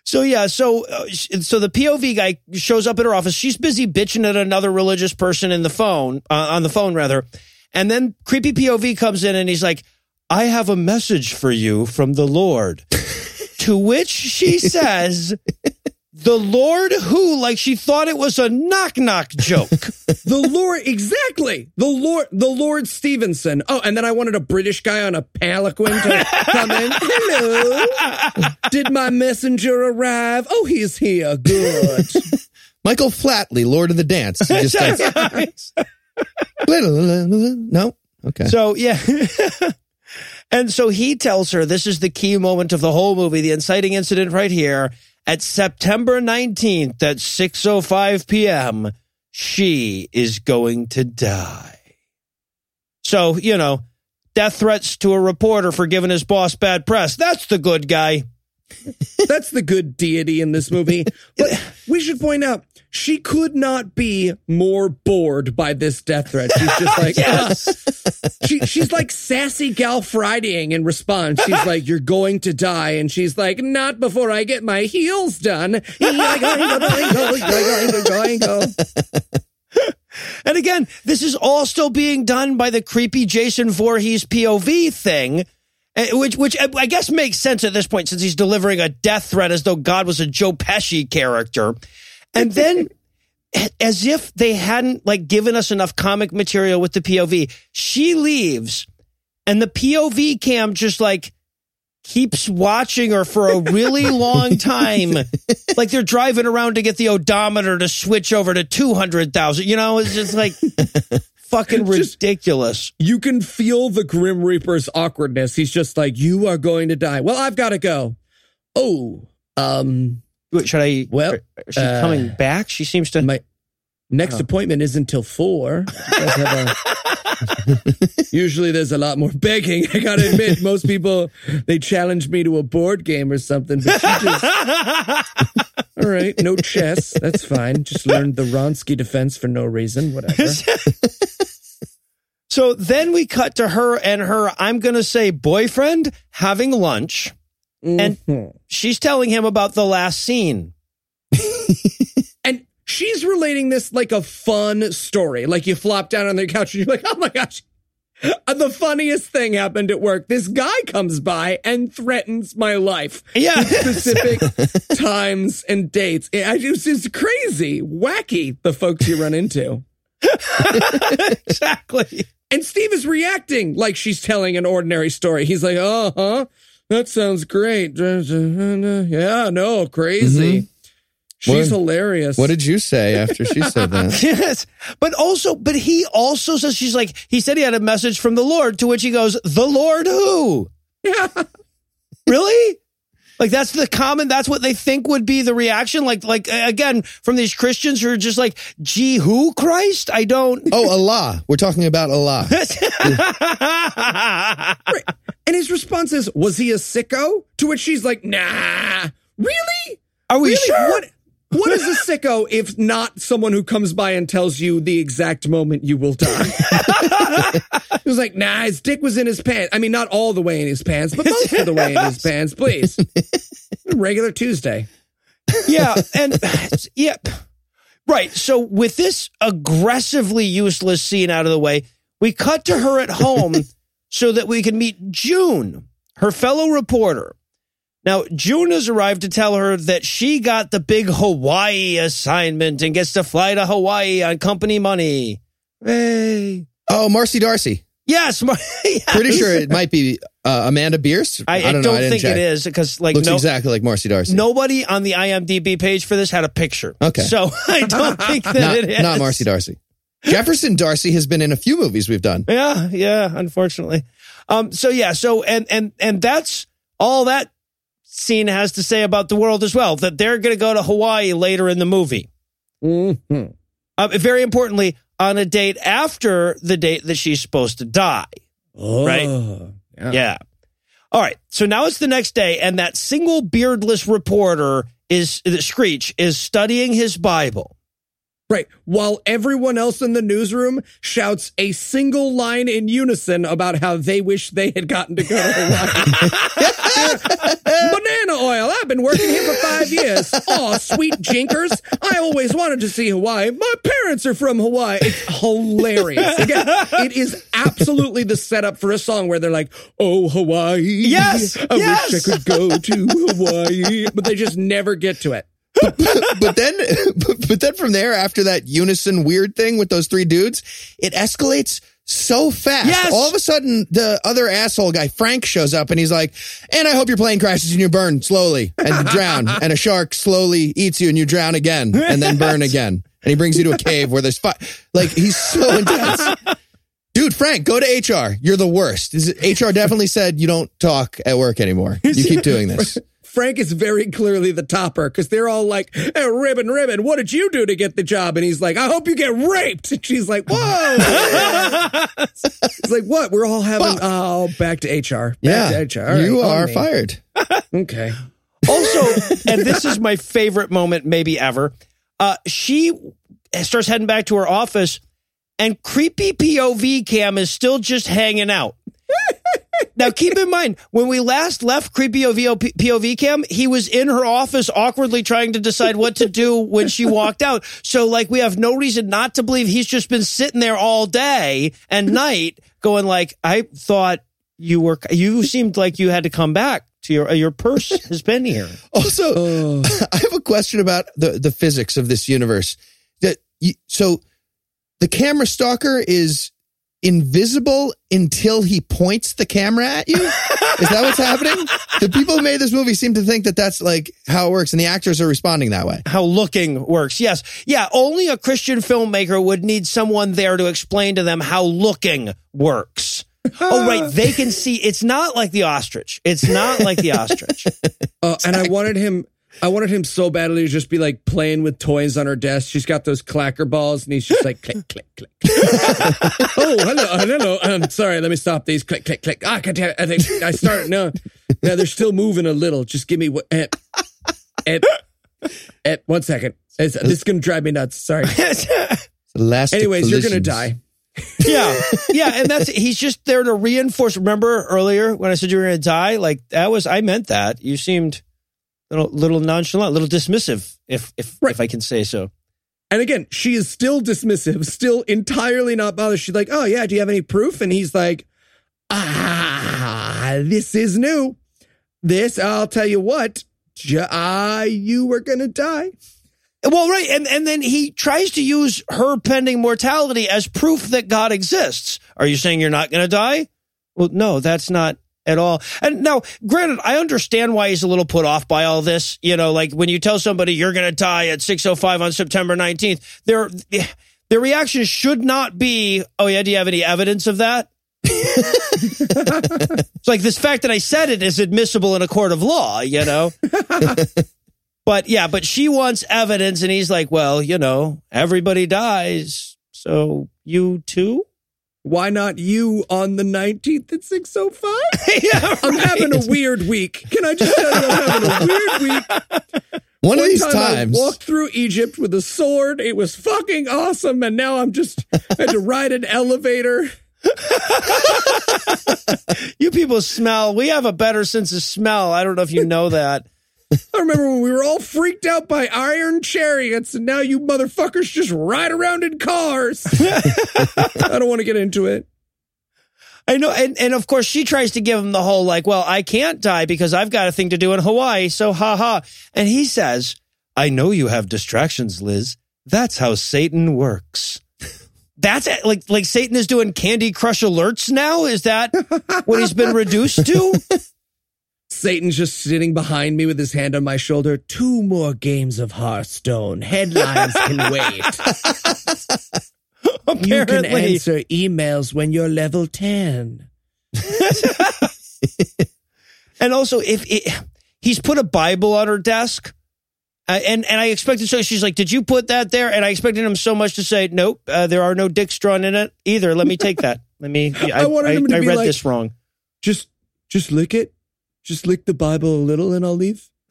[SPEAKER 2] So yeah, so uh, so the POV guy shows up at her office. She's busy bitching at another religious person in the phone uh, on the phone rather, and then creepy POV comes in and he's like, "I have a message for you from the Lord." [LAUGHS] to which she says, "The Lord who?" Like she thought it was a knock knock joke. [LAUGHS]
[SPEAKER 3] The Lord exactly. The Lord the Lord Stevenson. Oh, and then I wanted a British guy on a palanquin to come in. [LAUGHS] Hello. Did my messenger arrive? Oh, he's here. Good. [LAUGHS]
[SPEAKER 1] Michael Flatley, Lord of the Dance. He just starts, no? Okay.
[SPEAKER 2] So yeah. and so he tells her this is the key moment of the whole movie, the inciting incident right here. At September 19th at 6:05 p.m., she is going to die. So, you know, death threats to a reporter for giving his boss bad press. That's the good guy.
[SPEAKER 3] That's the good deity in this movie. But we should point out she could not be more bored by this death threat. She's just like,
[SPEAKER 2] Yes.
[SPEAKER 3] she, she's like sassy gal Fridaying in response. She's like, "You're going to die," and she's like, "Not before I get my heels done."
[SPEAKER 2] And again, this is all still being done by the creepy Jason Voorhees POV thing, eh, Eh, which which eh, I guess makes sense at this point since he's delivering a death threat as though God was a Joe Pesci character. And then [LAUGHS] as if they hadn't like given us enough comic material with the POV, she leaves and the POV cam just like keeps watching her for a really [LAUGHS] long time. like they're driving around to get the odometer to switch over to 200,000. You know, it's just like [LAUGHS] fucking
[SPEAKER 3] Just-
[SPEAKER 2] ridiculous.
[SPEAKER 3] You can feel the Grim Reaper's awkwardness. He's just like, "You are going to die." Well, I've got to go. Oh, um,
[SPEAKER 2] Wait, Should I?
[SPEAKER 3] Well,
[SPEAKER 2] is she
[SPEAKER 3] uh,
[SPEAKER 2] coming back? She seems to.
[SPEAKER 3] my next
[SPEAKER 2] Oh.
[SPEAKER 3] appointment isn't till four. [LAUGHS] You guys have a- [LAUGHS] Usually there's a lot more begging. I gotta admit, most people they challenge me to a board game or something, but she just [LAUGHS] all right, no chess. That's fine. Just learned the Ronsky defense for no reason. Whatever. [LAUGHS]
[SPEAKER 2] so then we cut to her and her, I'm to say boyfriend having lunch. And-
[SPEAKER 3] Mhm.
[SPEAKER 2] She's telling him about the last scene.
[SPEAKER 3] She's relating this like a fun story. Like you flop down on the couch and you're like, oh my gosh. uh, The funniest thing happened at work. This guy comes by and threatens my life.
[SPEAKER 2] Yeah. [LAUGHS]
[SPEAKER 3] Specific times and dates. It, I just, crazy, wacky, the folks you run into. [LAUGHS]
[SPEAKER 2] exactly.
[SPEAKER 3] And Steve is reacting like she's telling an ordinary story. He's like, uh huh, that sounds great. [LAUGHS] Yeah, no, crazy. She's
[SPEAKER 1] What-
[SPEAKER 3] hilarious.
[SPEAKER 1] What did you say after she said that? [LAUGHS]
[SPEAKER 2] Yes. But also, but he also says, she's like, he said he had a message from the Lord, to which he goes, the Lord who?
[SPEAKER 3] Yeah.
[SPEAKER 2] Really? Like that's the common. That's what they think would be the reaction. Like, like again, from these Christians who are just like, "Gee, who Christ? I don't."
[SPEAKER 1] Oh, Allah. We're talking about Allah. [LAUGHS]
[SPEAKER 3] Right. And his response is, was he a sicko? To which she's like, nah. Really?
[SPEAKER 2] Are we
[SPEAKER 3] really?
[SPEAKER 2] sure?
[SPEAKER 3] What, what is a sicko if not someone who comes by and tells you the exact moment you will die? [LAUGHS] he was like, nah, his dick was in his pants. I mean, not all the way in his pants, but most of the way in his [LAUGHS] pants, please. Regular Tuesday.
[SPEAKER 2] yeah, and yeah, right. So with this aggressively useless scene out of the way, we cut to her at home [LAUGHS] so that we can meet June, her fellow reporter. Now, June has arrived to tell her that she got the big Hawaii assignment and gets to fly to Hawaii on company money. Hey.
[SPEAKER 1] Oh, Marcy Darcy.
[SPEAKER 2] Yes, Mar- [LAUGHS] yes.
[SPEAKER 1] Pretty sure it might be uh, Amanda Bearse.
[SPEAKER 2] I, I don't,
[SPEAKER 1] know. I didn't
[SPEAKER 2] think
[SPEAKER 1] check.
[SPEAKER 2] it is because like
[SPEAKER 1] Looks
[SPEAKER 2] no,
[SPEAKER 1] exactly like Marcy Darcy.
[SPEAKER 2] nobody on the IMDb page for this had a picture.
[SPEAKER 1] Okay.
[SPEAKER 2] so [LAUGHS] I don't think that
[SPEAKER 1] not,
[SPEAKER 2] it is
[SPEAKER 1] not Marcy Darcy. Jefferson Darcy has been in a few movies we've done.
[SPEAKER 2] Yeah, yeah, unfortunately. Um, so yeah, so and and and that's all that scene has to say about the world as well. That they're going to go to Hawaii later in the movie.
[SPEAKER 3] Mm-hmm.
[SPEAKER 2] Uh, very importantly, on a date after the date that she's supposed to die. Right.
[SPEAKER 3] Oh, Yeah.
[SPEAKER 2] Yeah. All right. So now it's the next day, and that single beardless reporter is the Screech is studying his Bible.
[SPEAKER 3] Right. While everyone else in the newsroom shouts a single line in unison about how they wish they had gotten to go to Hawaii. [LAUGHS] Banana oil. I've been working here for five years. Oh, sweet jinkers. I always wanted to see Hawaii. My parents are from Hawaii. It's hilarious. Again, it is absolutely the setup for a song where they're like, oh, Hawaii.
[SPEAKER 2] Yes,
[SPEAKER 3] I
[SPEAKER 2] yes.
[SPEAKER 3] wish I could go to Hawaii. But they just never get to it. [LAUGHS]
[SPEAKER 1] but then, [LAUGHS] but then from there, after that unison weird thing with those three dudes, it escalates so fast.
[SPEAKER 2] Yes.
[SPEAKER 1] All of a sudden, the other asshole guy, Frank, shows up and he's like, and I hope your plane crashes and you burn slowly and drown. [LAUGHS] and a shark slowly eats you and you drown again and then burn again. And he brings you to a cave where there's fire. Like, he's so intense. Dude, Frank, go to HR. You're the worst. Is it- HR definitely said you don't talk at work anymore. You keep doing this.
[SPEAKER 3] Frank is very clearly the topper because they're all like, hey, Ribbon, Ribbon, what did you do to get the job? And he's like, I hope you get raped. And [LAUGHS] she's like, whoa. [LAUGHS] It's like, what? We're all having,
[SPEAKER 1] Fuck.
[SPEAKER 3] oh, back to HR. Back
[SPEAKER 1] Yeah.
[SPEAKER 3] to HR.
[SPEAKER 1] You
[SPEAKER 3] on
[SPEAKER 1] are fired. [LAUGHS]
[SPEAKER 3] Okay.
[SPEAKER 2] Also, and this is my favorite moment maybe ever. Uh, she starts heading back to her office, and creepy POV cam is still just hanging out. Now, keep in mind when we last left creepy POV, cam, he was in her office awkwardly trying to decide what to do when she walked out. So, like, we have no reason not to believe he's just been sitting there all day and night, going like, "I thought you were, you seemed like you had to come back." To your your purse has been here. [LAUGHS]
[SPEAKER 1] Also, [CLEARS THROAT] I have a question about the, the physics of this universe. That you, so the camera stalker is invisible until he points the camera at you. is that what's happening? The people who made this movie seem to think that that's like how it works, and the actors are responding that way.
[SPEAKER 2] how looking works. Yes. Yeah. Only a Christian filmmaker would need someone there to explain to them how looking works. [LAUGHS] oh, right. They can see. It's not like the ostrich. It's not like the ostrich. [LAUGHS]
[SPEAKER 3] Uh, and I wanted him, I wanted him so badly to just be like playing with toys on her desk. She's got those clacker balls and he's just like click, click, click. [LAUGHS] oh, hello, hello. Um, sorry, let me stop these. Click, click, click. Ah, I can tell. I think I started. No, no, they're still moving a little. Just give me what. Eh, eh, eh, one second. It's, this is gonna drive me nuts. Sorry. [LAUGHS]
[SPEAKER 1] Elastic
[SPEAKER 3] Anyways, you're gonna die. [LAUGHS]
[SPEAKER 2] yeah. Yeah. And that's, he's just there to reinforce. Remember earlier when I said you were going to die? Like that was, I meant that. You seemed little, little nonchalant, a little dismissive, if, if,
[SPEAKER 3] Right.
[SPEAKER 2] if I can say so.
[SPEAKER 3] And again, she is still dismissive, still entirely not bothered. She's like, "Oh yeah, do you have any proof?" And he's like, "Ah, this is new. This, I'll tell you what, j- ah, you were gonna die."
[SPEAKER 2] Well, right, and and then he tries to use her pending mortality as proof that God exists. Are you saying you're not going to die? Well, no, that's not at all. And now, granted, I understand why he's a little put off by all this. You know, like when you tell somebody you're going to die at 6:05 on September 19th, their their reaction should not be, "Oh yeah, do you have any evidence of that?" it's [LAUGHS] like this fact that I said it is admissible in a court of law, you know? [LAUGHS] but yeah, but she wants evidence, and he's like, well, you know, everybody dies. So you too?
[SPEAKER 3] Why not you on the 19th at 605? [LAUGHS]
[SPEAKER 2] yeah,
[SPEAKER 3] I'm having a weird week. Can I just tell you, I'm having a weird week. [LAUGHS]
[SPEAKER 1] One, of
[SPEAKER 3] One
[SPEAKER 1] these
[SPEAKER 3] time
[SPEAKER 1] times.
[SPEAKER 3] I walked through Egypt with a sword. It was fucking awesome. And now I'm just I [LAUGHS] had to ride an elevator.
[SPEAKER 2] You people smell. We have a better sense of smell. I don't know if you know that. [LAUGHS]
[SPEAKER 3] I remember when we were all freaked out by iron chariots, and now you motherfuckers just ride around in cars. [LAUGHS] I don't want to get into it.
[SPEAKER 2] I know, and, and of course she tries to give him the whole like, well, I can't die because I've got a thing to do in Hawaii, so ha ha. And he says, I know you have distractions, Liz. That's how Satan works. [LAUGHS] That's it. like like Satan is doing Candy Crush alerts now. Is that what he's been reduced to?
[SPEAKER 3] Satan's just sitting behind me with his hand on my shoulder. Two more games of Hearthstone. Headlines can [LAUGHS] wait. Apparently. You can answer emails when you're level 10. [LAUGHS]
[SPEAKER 2] and also if it, he's put a Bible on her desk. Uh, and and I expected so she's like, did you put that there? And I expected him so much to say, nope, uh, there are no dicks drawn in it either. Let me take that. Let me. [LAUGHS] I,
[SPEAKER 3] I wanted him to
[SPEAKER 2] I
[SPEAKER 3] be
[SPEAKER 2] read
[SPEAKER 3] like-
[SPEAKER 2] this wrong.
[SPEAKER 3] Just just lick it. Just lick the Bible a little and I'll leave. [LAUGHS]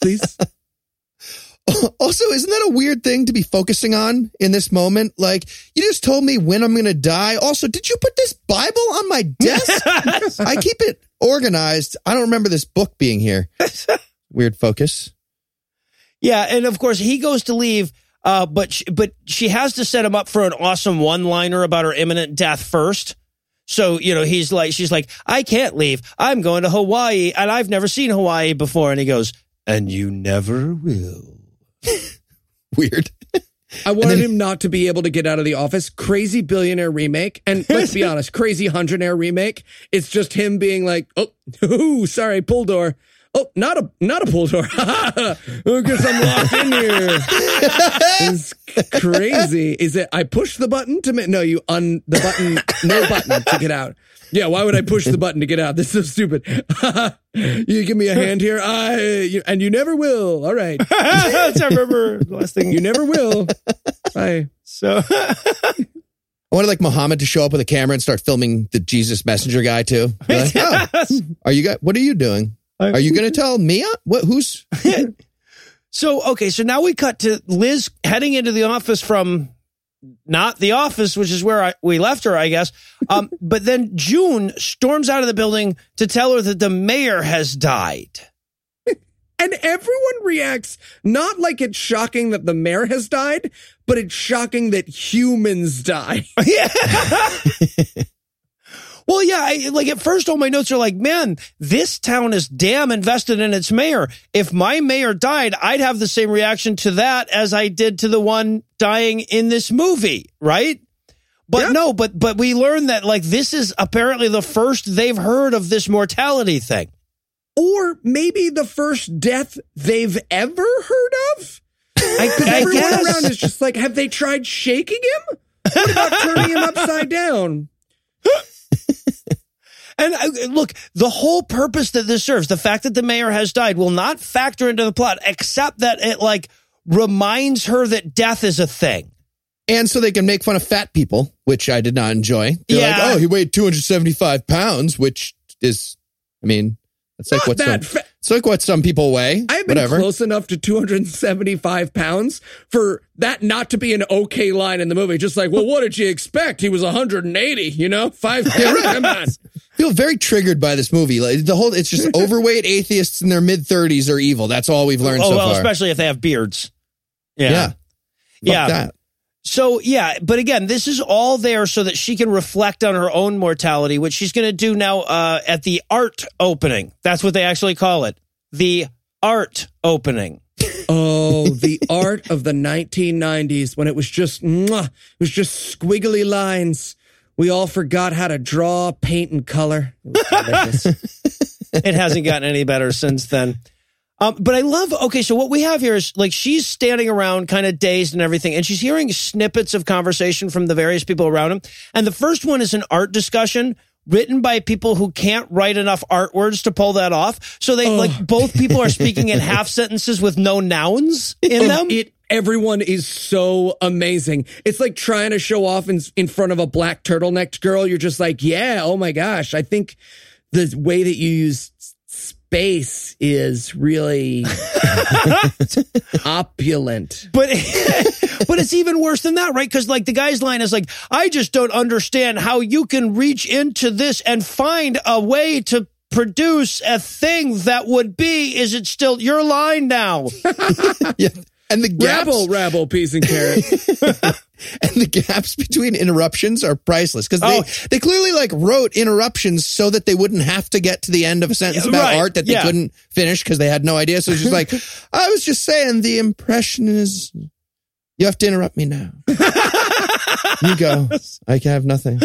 [SPEAKER 3] Please.
[SPEAKER 1] Also, isn't that a weird thing to be focusing on in this moment? Like, you just told me when I'm going to die. Also, did you put this Bible on my desk? [LAUGHS] I keep it organized. I don't remember this book being here. [LAUGHS] Weird focus.
[SPEAKER 2] Yeah, and of course he goes to leave, uh, but she, but she has to set him up for an awesome one liner about her imminent death first. So you know he's like, she's like, I can't leave. I'm going to Hawaii, and I've never seen Hawaii before. And he goes, and you never will. [LAUGHS]
[SPEAKER 1] Weird.
[SPEAKER 3] I wanted him not to be able to get out of the office. Crazy billionaire remake. And [LAUGHS] let's be honest, crazy hundredaire remake. It's just him being like, oh, [LAUGHS] ooh, sorry, pull door. Oh, not a not a pull door. I guess I'm locked in here. It's crazy. Is it I push the button to ma- no, you un the button, no button to get out. Yeah, why would I push the button to get out? This is so stupid. [LAUGHS] you give me a hand here. I you, and you never will. All right. [LAUGHS]
[SPEAKER 2] That's I remember the last thing.
[SPEAKER 3] You never will. Bye.
[SPEAKER 2] So [LAUGHS]
[SPEAKER 1] I wanted like Muhammad to show up with a camera and start filming the Jesus messenger guy too. Be like, oh, are you guys, what are you doing? Are you going to tell Mia? What, who's, [LAUGHS]
[SPEAKER 2] So, okay, so now we cut to Liz heading into the office from not the office, which is where I, we left her, I guess. Um, [LAUGHS] but then June storms out of the building to tell her that the mayor has died.
[SPEAKER 3] And everyone reacts not like it's shocking that the mayor has died, but it's shocking that humans die.
[SPEAKER 2] Yeah. [LAUGHS] well, yeah, I, like at first, all my notes are like, man, this town is damn invested in its mayor. If my mayor died, I'd have the same reaction to that as I did to the one dying in this movie, right? But
[SPEAKER 3] Yeah.
[SPEAKER 2] no, but but we learned that like this is apparently the first they've heard of this mortality thing.
[SPEAKER 3] Or maybe the first death they've ever heard of?
[SPEAKER 2] I, I
[SPEAKER 3] everyone
[SPEAKER 2] guess.
[SPEAKER 3] around is just like, have they tried shaking him? What about turning him upside down? [LAUGHS]
[SPEAKER 2] And uh, look, the whole purpose that this serves, the fact that the mayor has died, will not factor into the plot, except that it like reminds her that death is a thing.
[SPEAKER 1] and so they can make fun of fat people, which I did not enjoy. They're
[SPEAKER 2] Yeah.
[SPEAKER 1] like, oh, he weighed 275 pounds, which is, I mean, it's like
[SPEAKER 3] Not
[SPEAKER 1] what some,
[SPEAKER 3] that fa-
[SPEAKER 1] it's like what some people weigh.
[SPEAKER 3] I've been
[SPEAKER 1] whatever.
[SPEAKER 3] close enough to 275 pounds for that not to be an okay line in the movie. Just like, well, what did you expect? He was 180, you know? Five, [LAUGHS] come on.
[SPEAKER 1] feel very triggered by this movie. Like the whole, it's just [LAUGHS] overweight atheists in their mid 30s are evil. That's all we've learned
[SPEAKER 2] oh
[SPEAKER 1] so
[SPEAKER 2] well,
[SPEAKER 1] far.
[SPEAKER 2] especially if they have beards. Yeah.
[SPEAKER 1] yeah. Fuck
[SPEAKER 2] Yeah.
[SPEAKER 1] that.
[SPEAKER 2] So yeah, but again, this is all there so that she can reflect on her own mortality, which she's going to do now uh, at the art opening. That's what they actually call it, the art opening.
[SPEAKER 3] Oh, [LAUGHS] the art of the 1990s when it was just, mwah, it was just squiggly lines. We all forgot how to draw, paint, and color. It. [LAUGHS]
[SPEAKER 2] It hasn't gotten any better since then. Um, but I love, okay, so what we have here is like she's standing around kind of dazed and everything, and she's hearing snippets of conversation from the various people around him. And the first one is an art discussion written by people who can't write enough art words to pull that off. So they like both people are speaking in half sentences with no nouns in them.
[SPEAKER 3] It everyone is so amazing. It's like trying to show off in in front of a black turtlenecked girl. You're just like, yeah, oh my gosh. I think the way that you use space is really [LAUGHS] opulent.
[SPEAKER 2] But [LAUGHS] but it's even worse than that, right? Because like the guy's line is like, I just don't understand how you can reach into this and find a way to produce a thing that would be. Is it still your line now? [LAUGHS]
[SPEAKER 1] yeah. And the gaps,
[SPEAKER 3] Rabble, rabble, peas and carrots. [LAUGHS]
[SPEAKER 1] and the gaps between interruptions are priceless because they,
[SPEAKER 2] Oh.
[SPEAKER 1] they clearly like wrote interruptions so that they wouldn't have to get to the end of a sentence about
[SPEAKER 2] right.
[SPEAKER 1] art that they
[SPEAKER 2] Yeah.
[SPEAKER 1] couldn't finish because they had no idea. So it's just like, [LAUGHS] I was just saying the impression is you have to interrupt me now. you go. [LAUGHS] I can have nothing.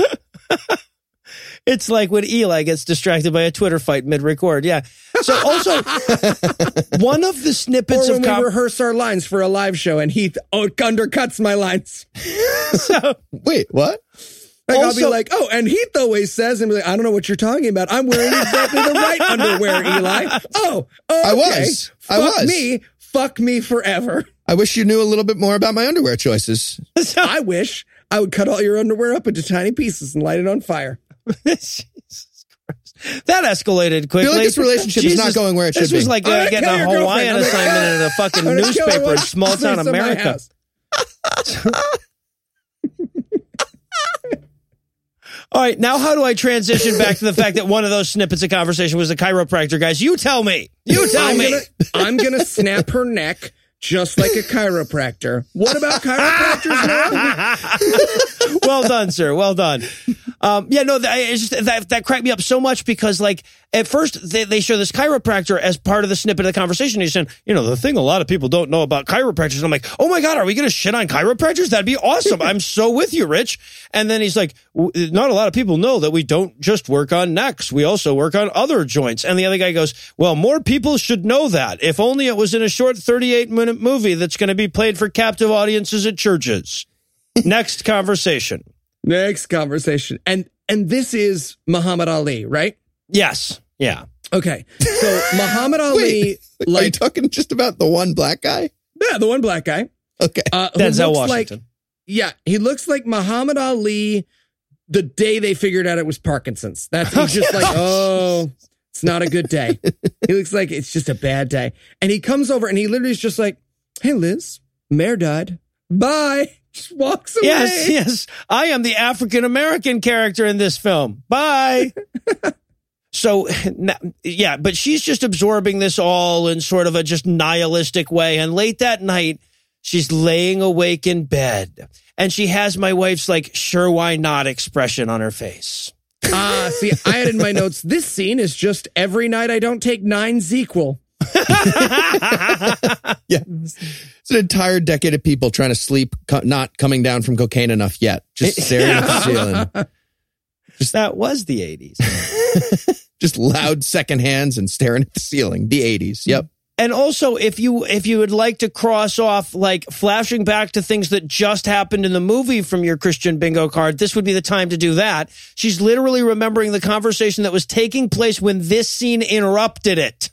[SPEAKER 2] It's like when Eli gets distracted by a Twitter fight mid record. Yeah. So also [LAUGHS] one of the snippets of
[SPEAKER 3] we
[SPEAKER 2] com-
[SPEAKER 3] rehearse our lines for a live show and Heath oh, undercuts my lines. [LAUGHS]
[SPEAKER 1] so Wait, what?
[SPEAKER 3] Like I'll be like, oh, and Heath always says, and be like, I don't know what you're talking about. I'm wearing exactly the right underwear, Eli. Oh, okay.
[SPEAKER 1] I was. I was.
[SPEAKER 3] me. Fuck me forever.
[SPEAKER 1] I wish you knew a little bit more about my underwear choices. [LAUGHS]
[SPEAKER 3] I wish I would cut all your underwear up into tiny pieces and light it on fire.
[SPEAKER 2] Jesus Christ. That escalated quickly.
[SPEAKER 1] feel like this relationship is not going where it
[SPEAKER 2] This
[SPEAKER 1] should
[SPEAKER 2] was
[SPEAKER 1] be.
[SPEAKER 2] like
[SPEAKER 3] I'm
[SPEAKER 2] uh, getting a. Hawaiian assignment in a [LAUGHS] fucking
[SPEAKER 3] I'm gonna kill
[SPEAKER 2] newspaper in small town
[SPEAKER 3] sleeps in my
[SPEAKER 2] America. [LAUGHS] All right, now how do I transition back to the fact that one of those snippets of conversation was a chiropractor, guys? You tell me. You tell
[SPEAKER 3] I'm
[SPEAKER 2] me.
[SPEAKER 3] gonna, I'm gonna snap her neck just like a chiropractor. What about [LAUGHS] chiropractors now?
[SPEAKER 2] well done, sir. Well done. Um, yeah, no, that, just, that that cracked me up so much because, like, at first they, they show this chiropractor as part of the snippet of the conversation. He's saying, you know, the thing a lot of people don't know about chiropractors. And I'm like, oh my god, are we going to shit on chiropractors? That'd be awesome. I'm so with you, Rich. And then he's like, "W- not a lot of people know that we don't just work on necks. We also work on other joints. And the other guy goes, well, more people should know that. If only it was in a short 38 minute movie that's going to be played for captive audiences at churches. [LAUGHS] Next conversation.
[SPEAKER 3] Next conversation. And and this is Muhammad Ali, right?
[SPEAKER 2] Yes. Yeah.
[SPEAKER 3] Okay. So [LAUGHS] Muhammad Ali,
[SPEAKER 1] Wait, are you talking just about the one black guy?
[SPEAKER 3] yeah, the one black guy.
[SPEAKER 1] Okay.
[SPEAKER 3] Uh,
[SPEAKER 2] Denzel
[SPEAKER 3] looks
[SPEAKER 2] Washington.
[SPEAKER 3] Like, yeah, he looks like Muhammad Ali the day they figured out it was Parkinson's. That's he's just [LAUGHS] like, oh, it's not a good day. [LAUGHS] he looks like it's just a bad day. And he comes over and he literally is just like, hey, Liz, Mayor died. Bye. Just walks away.
[SPEAKER 2] yes. Yes. I am the African American character in this film. Bye. [LAUGHS] so, yeah, but she's just absorbing this all in sort of a just nihilistic way. And late that night, she's laying awake in bed and she has my wife's like, sure, why not expression on her face.
[SPEAKER 3] Ah, see, I had in my notes, this scene is just every night I don't take nine equal. [LAUGHS]
[SPEAKER 1] Yeah. It's an entire decade of people trying to sleep, co- not coming down from cocaine enough yet, just [LAUGHS] staring at the ceiling.
[SPEAKER 2] Just, That was the 80s. [LAUGHS]
[SPEAKER 1] Just loud second hands and staring at the ceiling. The 80s. Yep.
[SPEAKER 2] And also, if you if you would like to cross off like flashing back to things that just happened in the movie from your Christian bingo card, this would be the time to do that. She's literally remembering the conversation that was taking place when this scene interrupted it.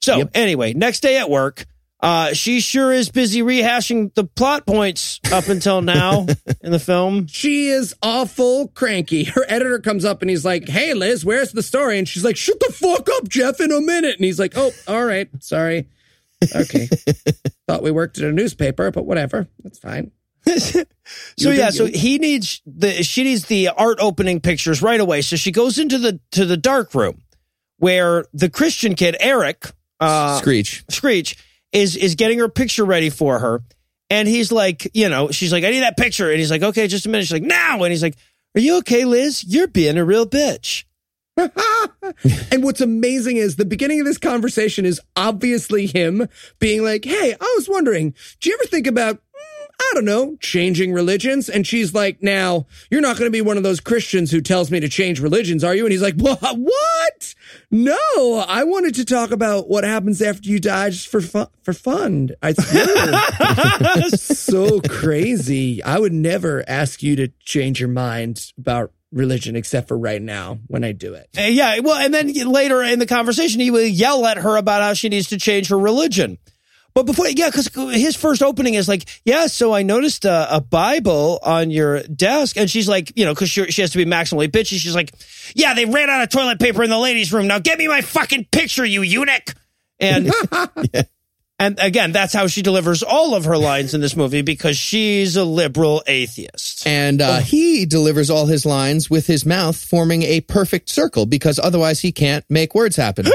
[SPEAKER 2] So
[SPEAKER 1] Yep.
[SPEAKER 2] anyway, next day at work, uh, she sure is busy rehashing the plot points up until now [LAUGHS] in the film.
[SPEAKER 3] She is awful cranky. Her editor comes up and he's like, Hey, Liz, where's the story? And she's like, Shut the fuck up, Jeff, in a minute. And he's like, Oh, all right. Sorry. Okay. [LAUGHS] Thought we worked at a newspaper, but whatever. That's fine. [LAUGHS]
[SPEAKER 2] so
[SPEAKER 3] You
[SPEAKER 2] yeah, so he needs the she needs the art opening pictures right away. So she goes into the to the dark room where the Christian kid Eric uh,
[SPEAKER 1] Screech.
[SPEAKER 2] Screech is is getting her picture ready for her, and he's like, you know, she's like, I need that picture, and he's like, okay, just a minute. She's like, now, and he's like, Are you okay, Liz? You're being a real bitch. [LAUGHS]
[SPEAKER 3] and what's amazing is the beginning of this conversation is obviously him being like, Hey, I was wondering, do you ever think about, I don't know, changing religions? And she's like, Now, you're not going to be one of those Christians who tells me to change religions, are you? And he's like, [LAUGHS] What? No, I wanted to talk about what happens after you die just for fun. For fun, I [LAUGHS] so crazy. I would never ask you to change your mind about religion except for right now when I do it.
[SPEAKER 2] Uh, yeah, well, and then later in the conversation, he would yell at her about how she needs to change her religion. But before, yeah, because his first opening is like, yeah, so I noticed a, a Bible on your desk. And she's like, you know, because she, she has to be maximally bitchy. She's like, yeah, they ran out of toilet paper in the ladies' room. Now get me my fucking picture, you eunuch. And [LAUGHS] [LAUGHS] yeah. And again, that's how she delivers all of her lines in this movie because she's a liberal atheist.
[SPEAKER 1] And uh, he delivers all his lines with his mouth forming a perfect circle because otherwise he can't make words happen.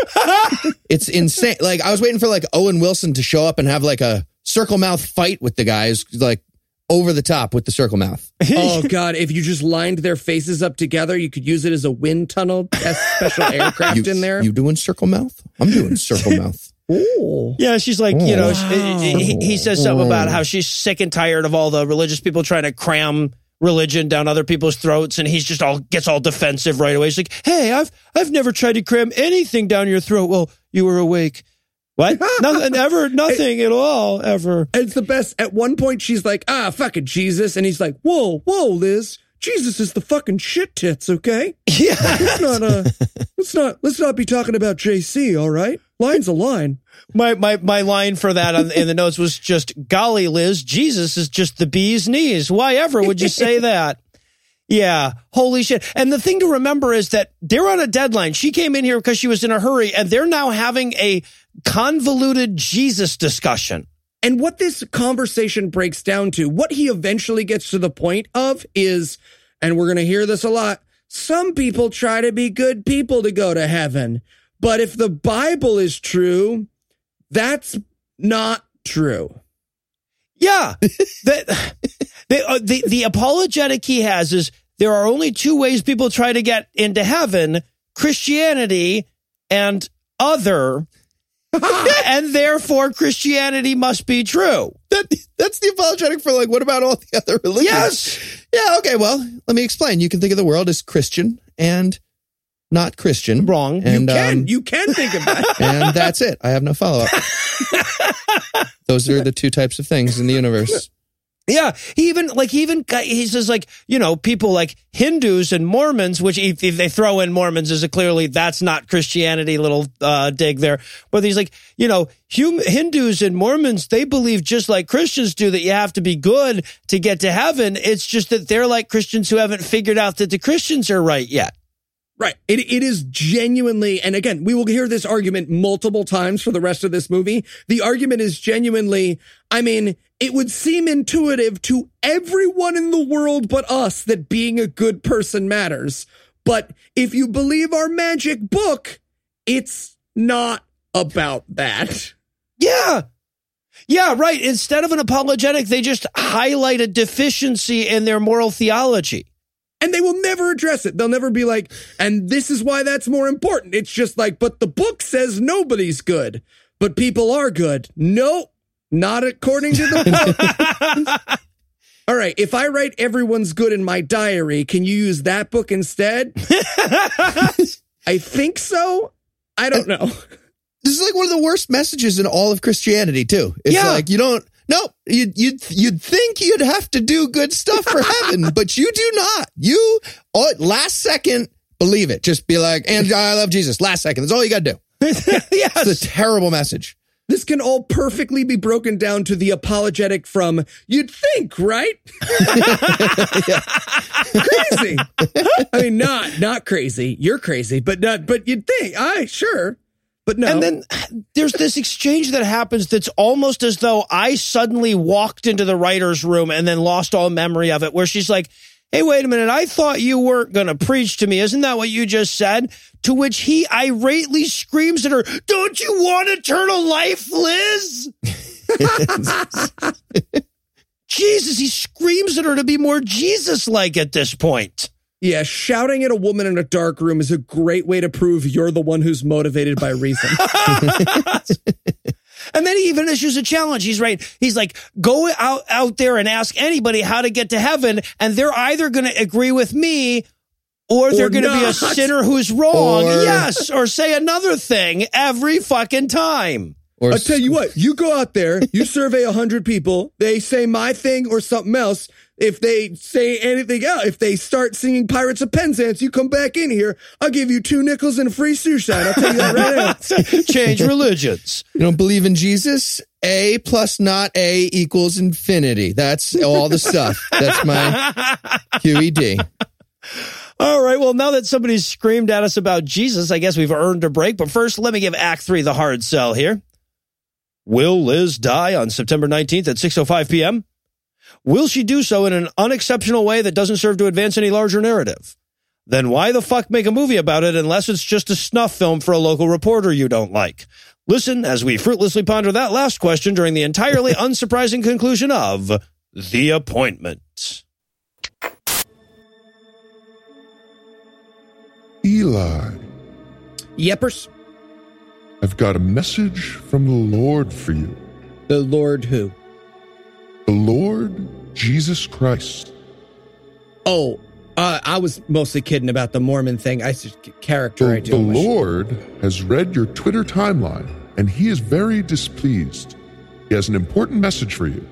[SPEAKER 1] [LAUGHS] it's insane. Like I was waiting for like Owen Wilson to show up and have like a circle mouth fight with the guys, like over the top with the circle mouth. [LAUGHS]
[SPEAKER 3] oh God! If you just lined their faces up together, you could use it as a wind tunnel. Test special [LAUGHS] aircraft
[SPEAKER 1] you,
[SPEAKER 3] in there.
[SPEAKER 1] You doing circle mouth? I'm doing circle mouth.
[SPEAKER 2] Ooh. Yeah, she's like, you know, wow. he, he, says something about how she's sick and tired of all the religious people trying to cram religion down other people's throats, and he's just all gets all defensive right away. He's like, "Hey, I've I've never tried to cram anything down your throat." Well, you were awake. What? [LAUGHS] nothing, ever, nothing at all, ever.
[SPEAKER 3] It's the best. At one point, she's like, "Ah, fucking Jesus," and he's like, "Whoa, whoa, Liz." Jesus is the fucking shit tits, okay? [LAUGHS]
[SPEAKER 2] Yeah.
[SPEAKER 3] let's not uh let's not let's not be talking about JC, all right? Line's a line.
[SPEAKER 2] My my my line for that on, in the notes was just golly Liz, Jesus is just the bee's knees. Why ever would you say that? [LAUGHS] Yeah, holy shit. And the thing to remember is that they're on a deadline. She came in here because she was in a hurry and they're now having a convoluted Jesus discussion.
[SPEAKER 3] And what this conversation breaks down to, what he eventually gets to the point of is, and we're going to hear this a lot, some people try to be good people to go to heaven. But if the Bible is true, that's not true.
[SPEAKER 2] Yeah. [LAUGHS] the, the, uh, the, the apologetic he has is there are only two ways people try to get into heaven Christianity and other. [LAUGHS] and therefore Christianity must be true.
[SPEAKER 1] That that's the apologetic for like what about all the other religions?
[SPEAKER 2] Yes.
[SPEAKER 1] Yeah, okay, well, let me explain. You can think of the world as Christian and not Christian.
[SPEAKER 2] Wrong.
[SPEAKER 3] And, you can. Um, you can think of that. [LAUGHS]
[SPEAKER 1] and that's it. I have no follow up. [LAUGHS] Those are the two types of things in the universe.
[SPEAKER 2] Yeah, he even like he even he says like you know people like Hindus and Mormons, which if, if they throw in Mormons is a clearly that's not Christianity little uh, dig there. But he's like you know hum, Hindus and Mormons they believe just like Christians do that you have to be good to get to heaven. It's just that they're like Christians who haven't figured out that the Christians are right yet.
[SPEAKER 3] Right. It, it is genuinely, and again, we will hear this argument multiple times for the rest of this movie. The argument is genuinely, I mean, it would seem intuitive to everyone in the world but us that being a good person matters. But if you believe our magic book, it's not about that.
[SPEAKER 2] Yeah. Yeah, right. Instead of an apologetic, they just highlight a deficiency in their moral theology.
[SPEAKER 3] And they will never address it. They'll never be like, and this is why that's more important. It's just like, but the book says nobody's good, but people are good. No, not according to the book. [LAUGHS] [LAUGHS] All right, if I write everyone's good in my diary, can you use that book instead? [LAUGHS] I think so. I don't know.
[SPEAKER 1] This is like one of the worst messages in all of Christianity, too. It's yeah. like you don't no, you'd, you'd, you'd think you'd have to do good stuff for [LAUGHS] heaven, but you do not. You, oh, last second, believe it. Just be like, and I love Jesus. Last second. That's all you got to do. [LAUGHS]
[SPEAKER 2] yes.
[SPEAKER 1] It's a terrible message.
[SPEAKER 3] This can all perfectly be broken down to the apologetic from you'd think, right? [LAUGHS] crazy. I mean, not not crazy. You're crazy, but not. But you'd think. I sure. But no.
[SPEAKER 2] And then there's this exchange that happens that's almost as though I suddenly walked into the writer's room and then lost all memory of it, where she's like, Hey, wait a minute. I thought you weren't going to preach to me. Isn't that what you just said? To which he irately screams at her, Don't you want eternal life, Liz? [LAUGHS] Jesus, he screams at her to be more Jesus like at this point.
[SPEAKER 3] Yeah, shouting at a woman in a dark room is a great way to prove you're the one who's motivated by reason. [LAUGHS]
[SPEAKER 2] and then he even issues a challenge. He's right. He's like, go out, out there and ask anybody how to get to heaven. And they're either going to agree with me Or they're going to be a sinner who's wrong.
[SPEAKER 1] Or-
[SPEAKER 2] yes. Or say another thing every fucking time.
[SPEAKER 1] Or
[SPEAKER 3] I'll tell you what, you go out there, you survey a hundred people, they say my thing or something else. If they say anything else, if they start singing Pirates of Penzance, you come back in here, I'll give you two nickels and a free sushi. I'll tell you that right now. [LAUGHS]
[SPEAKER 2] Change religions.
[SPEAKER 1] You don't believe in Jesus? A plus not A equals infinity. That's all the stuff. That's my QED.
[SPEAKER 2] All right. Well, now that somebody's screamed at us about Jesus, I guess we've earned a break. But first, let me give Act Three the hard sell here. Will Liz die on September 19th at 6.05 p.m.? Will she do so in an unexceptional way that doesn't serve to advance any larger narrative? Then why the fuck make a movie about it unless it's just a snuff film for a local reporter you don't like? Listen as we fruitlessly ponder that last question during the entirely [LAUGHS] unsurprising conclusion of The Appointment.
[SPEAKER 5] Eli,
[SPEAKER 3] Yepers,
[SPEAKER 5] I've got a message from the Lord for you.
[SPEAKER 3] the Lord who?
[SPEAKER 5] The Lord Jesus Christ.
[SPEAKER 3] Oh, uh, I was mostly kidding about the Mormon thing. I character I
[SPEAKER 5] The,
[SPEAKER 3] do.
[SPEAKER 5] the
[SPEAKER 3] on my show.
[SPEAKER 5] Lord has read your Twitter timeline and he is very displeased. He has an important message for you.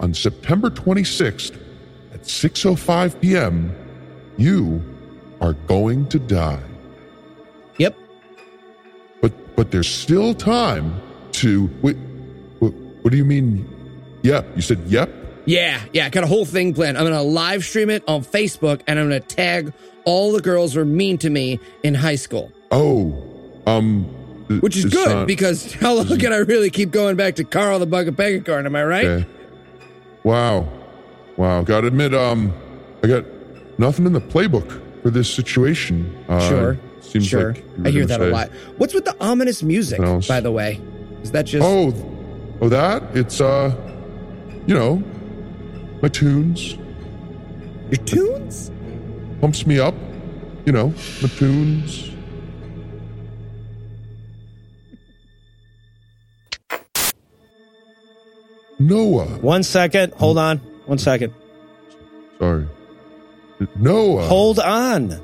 [SPEAKER 5] On September 26th at 6:05 p.m., you are going to die.
[SPEAKER 3] Yep.
[SPEAKER 5] But but there's still time to wait. What, what do you mean? Yep, you said yep.
[SPEAKER 3] Yeah, yeah, I got a whole thing planned. I'm gonna live stream it on Facebook and I'm gonna tag all the girls who are mean to me in high school.
[SPEAKER 5] Oh, um,
[SPEAKER 3] Which is good
[SPEAKER 5] not-
[SPEAKER 3] because [LAUGHS] how long can I really keep going back to Carl the Bucket Pegacorn? Am I right?
[SPEAKER 5] Okay. Wow, wow. Got to admit, um, I got nothing in the playbook for this situation. Uh,
[SPEAKER 3] Sure.
[SPEAKER 5] Seems
[SPEAKER 3] sure.
[SPEAKER 5] like
[SPEAKER 3] I hear that a lot. What's with the ominous music, by the way? Is that just
[SPEAKER 5] Oh, oh, that it's uh, you know, my tunes
[SPEAKER 3] your tunes?
[SPEAKER 5] pumps me up. You know, my tunes. Noah.
[SPEAKER 2] One second. Hold on. One second.
[SPEAKER 5] Sorry. Noah.
[SPEAKER 2] Hold on.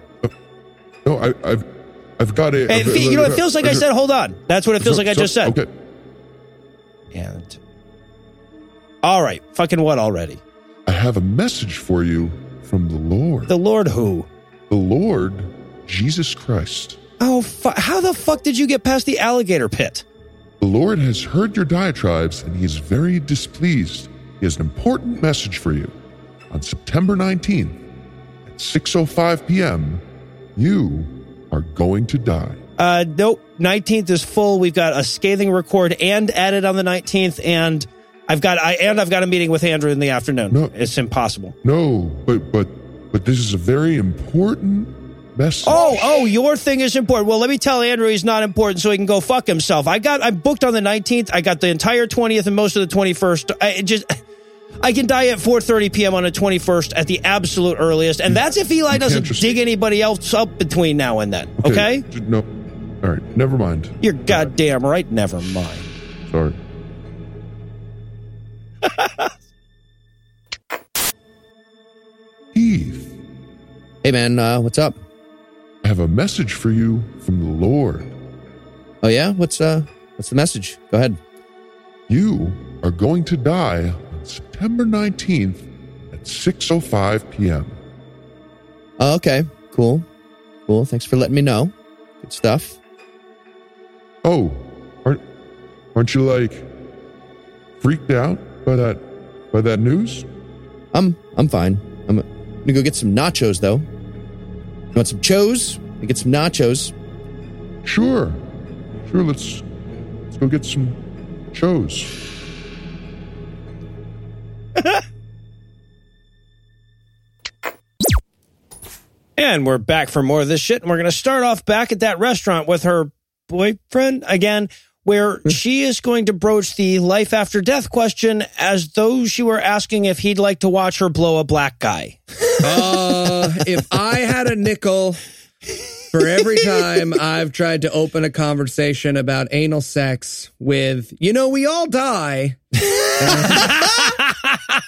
[SPEAKER 5] No, I, I've, I've got a.
[SPEAKER 2] Hey, fe- you know, it feels like I said hold on. That's what it feels
[SPEAKER 5] So-
[SPEAKER 2] like I
[SPEAKER 5] so-
[SPEAKER 2] just said.
[SPEAKER 5] Okay.
[SPEAKER 2] And all right, fucking what already?
[SPEAKER 5] I have a message for you from the Lord.
[SPEAKER 2] The Lord who?
[SPEAKER 5] The Lord, Jesus Christ.
[SPEAKER 2] Oh, fu- how the fuck did you get past the alligator pit?
[SPEAKER 5] The Lord has heard your diatribes and he is very displeased. He has an important message for you. On September 19th at 6:05 p.m., you are going to die.
[SPEAKER 2] Uh, nope. Nineteenth is full. We've got a scathing record and added on the nineteenth, and I've got I and I've got a meeting with Andrew in the afternoon.
[SPEAKER 5] No.
[SPEAKER 2] It's impossible.
[SPEAKER 5] No, but but but this is a very important message.
[SPEAKER 2] Oh, oh, your thing is important. Well, let me tell Andrew he's not important, so he can go fuck himself. I got I'm booked on the nineteenth. I got the entire twentieth and most of the twenty first. I just. I can die at 4:30 p.m. on the 21st at the absolute earliest, and that's if Eli doesn't dig anybody else up between now and then. Okay,
[SPEAKER 5] j- No. All right. Never mind.
[SPEAKER 2] you're goddamn right. Never mind.
[SPEAKER 5] Sorry. [LAUGHS] Heath,
[SPEAKER 1] Hey, man, uh, what's up?
[SPEAKER 5] I have a message for you from the Lord.
[SPEAKER 1] Oh, yeah? What's, uh, what's the message? Go ahead.
[SPEAKER 5] You are going to die on September 19th at 6:05 p.m.
[SPEAKER 1] Oh, okay. Cool. Cool. Thanks for letting me know. Good stuff.
[SPEAKER 5] Oh, aren't aren't you like freaked out by that by that news?
[SPEAKER 1] I'm, I'm fine. I'm gonna go get some nachos, though. You want some chos? We get some nachos.
[SPEAKER 5] Sure. Sure, let's let's go get some shows. [LAUGHS]
[SPEAKER 2] And we're back for more of this shit. And we're going to start off back at that restaurant with her boyfriend again, where she is going to broach the life after death question as though she were asking if he'd like to watch her blow a black guy.
[SPEAKER 3] Uh, if I had a nickel for every time I've tried to open a conversation about anal sex with, you know, we all die.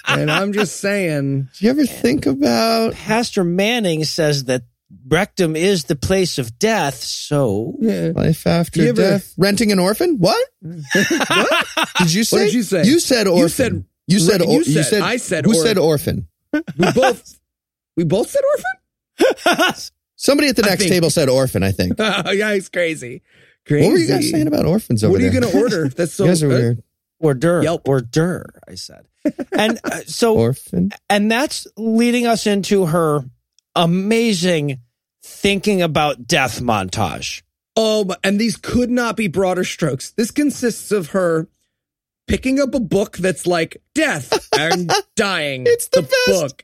[SPEAKER 3] and I'm just saying,
[SPEAKER 1] Do you ever think about
[SPEAKER 2] Pastor Manning says that rectum is the place of death. So
[SPEAKER 3] Yeah.
[SPEAKER 1] Life after
[SPEAKER 3] You ever-
[SPEAKER 1] death. Renting an orphan? What? [LAUGHS] what? Did you say?
[SPEAKER 3] did you say?
[SPEAKER 1] You said orphan.
[SPEAKER 3] You said-
[SPEAKER 1] You said. Or-
[SPEAKER 3] you said- I said
[SPEAKER 1] Who
[SPEAKER 3] orphan.
[SPEAKER 1] said orphan?
[SPEAKER 3] We both we both said orphan? [LAUGHS]
[SPEAKER 1] Somebody at the next table said orphan. I think.
[SPEAKER 3] Oh, [LAUGHS] yeah, he's crazy. Crazy.
[SPEAKER 1] What were you guys saying about orphans over there?
[SPEAKER 3] What are you going to order? That's so
[SPEAKER 1] you guys are
[SPEAKER 3] uh,
[SPEAKER 1] weird.
[SPEAKER 2] or der
[SPEAKER 3] Yelp.
[SPEAKER 2] or der, I said. And uh, so
[SPEAKER 1] Orphan.
[SPEAKER 2] and that's leading us into her amazing thinking about death montage.
[SPEAKER 3] Oh, and these could not be broader strokes. This consists of her picking up a book that's like death and [LAUGHS] dying.
[SPEAKER 1] It's the best.
[SPEAKER 3] book.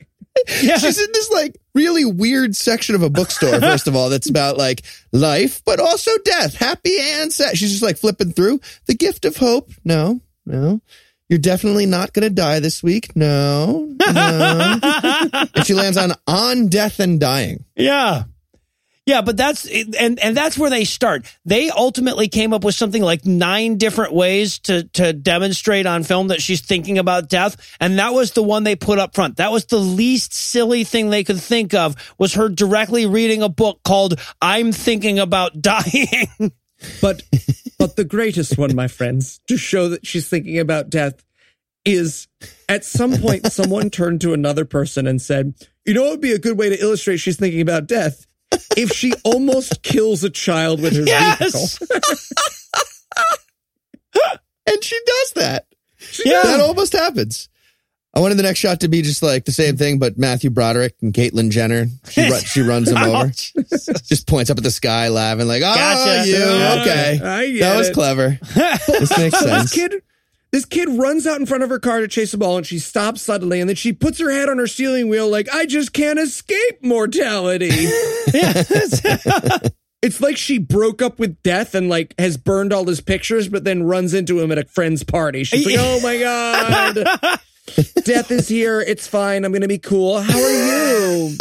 [SPEAKER 2] Yeah.
[SPEAKER 1] She's in this like really weird section of a bookstore, [LAUGHS] first of all, that's about like life, but also death, happy and sad. She's just like flipping through. The gift of hope. No, no. You're definitely not going to die this week. No, no. [LAUGHS] and she lands on on death and dying.
[SPEAKER 2] Yeah. Yeah, but that's and and that's where they start. They ultimately came up with something like nine different ways to to demonstrate on film that she's thinking about death, and that was the one they put up front. That was the least silly thing they could think of was her directly reading a book called "I'm Thinking About [LAUGHS] Dying."
[SPEAKER 3] But but the greatest one, my friends, to show that she's thinking about death is at some point someone turned to another person and said, "You know what would be a good way to illustrate she's thinking about death? If she almost kills a child with her
[SPEAKER 2] Yes.
[SPEAKER 3] vehicle." [LAUGHS]
[SPEAKER 1] And she does that.
[SPEAKER 2] yeah,
[SPEAKER 1] That almost happens. I wanted the next shot to be just like the same thing, but Matthew Broderick and Caitlyn Jenner. She, she [LAUGHS] runs him
[SPEAKER 2] Oh,
[SPEAKER 1] over, just points up at the sky, laughing like, "Oh,
[SPEAKER 2] Gotcha.
[SPEAKER 1] you okay? That was
[SPEAKER 3] it.
[SPEAKER 1] clever. [LAUGHS] this makes sense."
[SPEAKER 3] this kid, this kid runs out in front of her car to chase a ball, and she stops suddenly, and then she puts her head on her steering wheel, like I just can't escape mortality. [LAUGHS] it's like she broke up with death and like has burned all his pictures, but then runs into him at a friend's party. She's like, "Oh my god, [LAUGHS] death is here. It's fine. I'm gonna be cool. How are you?"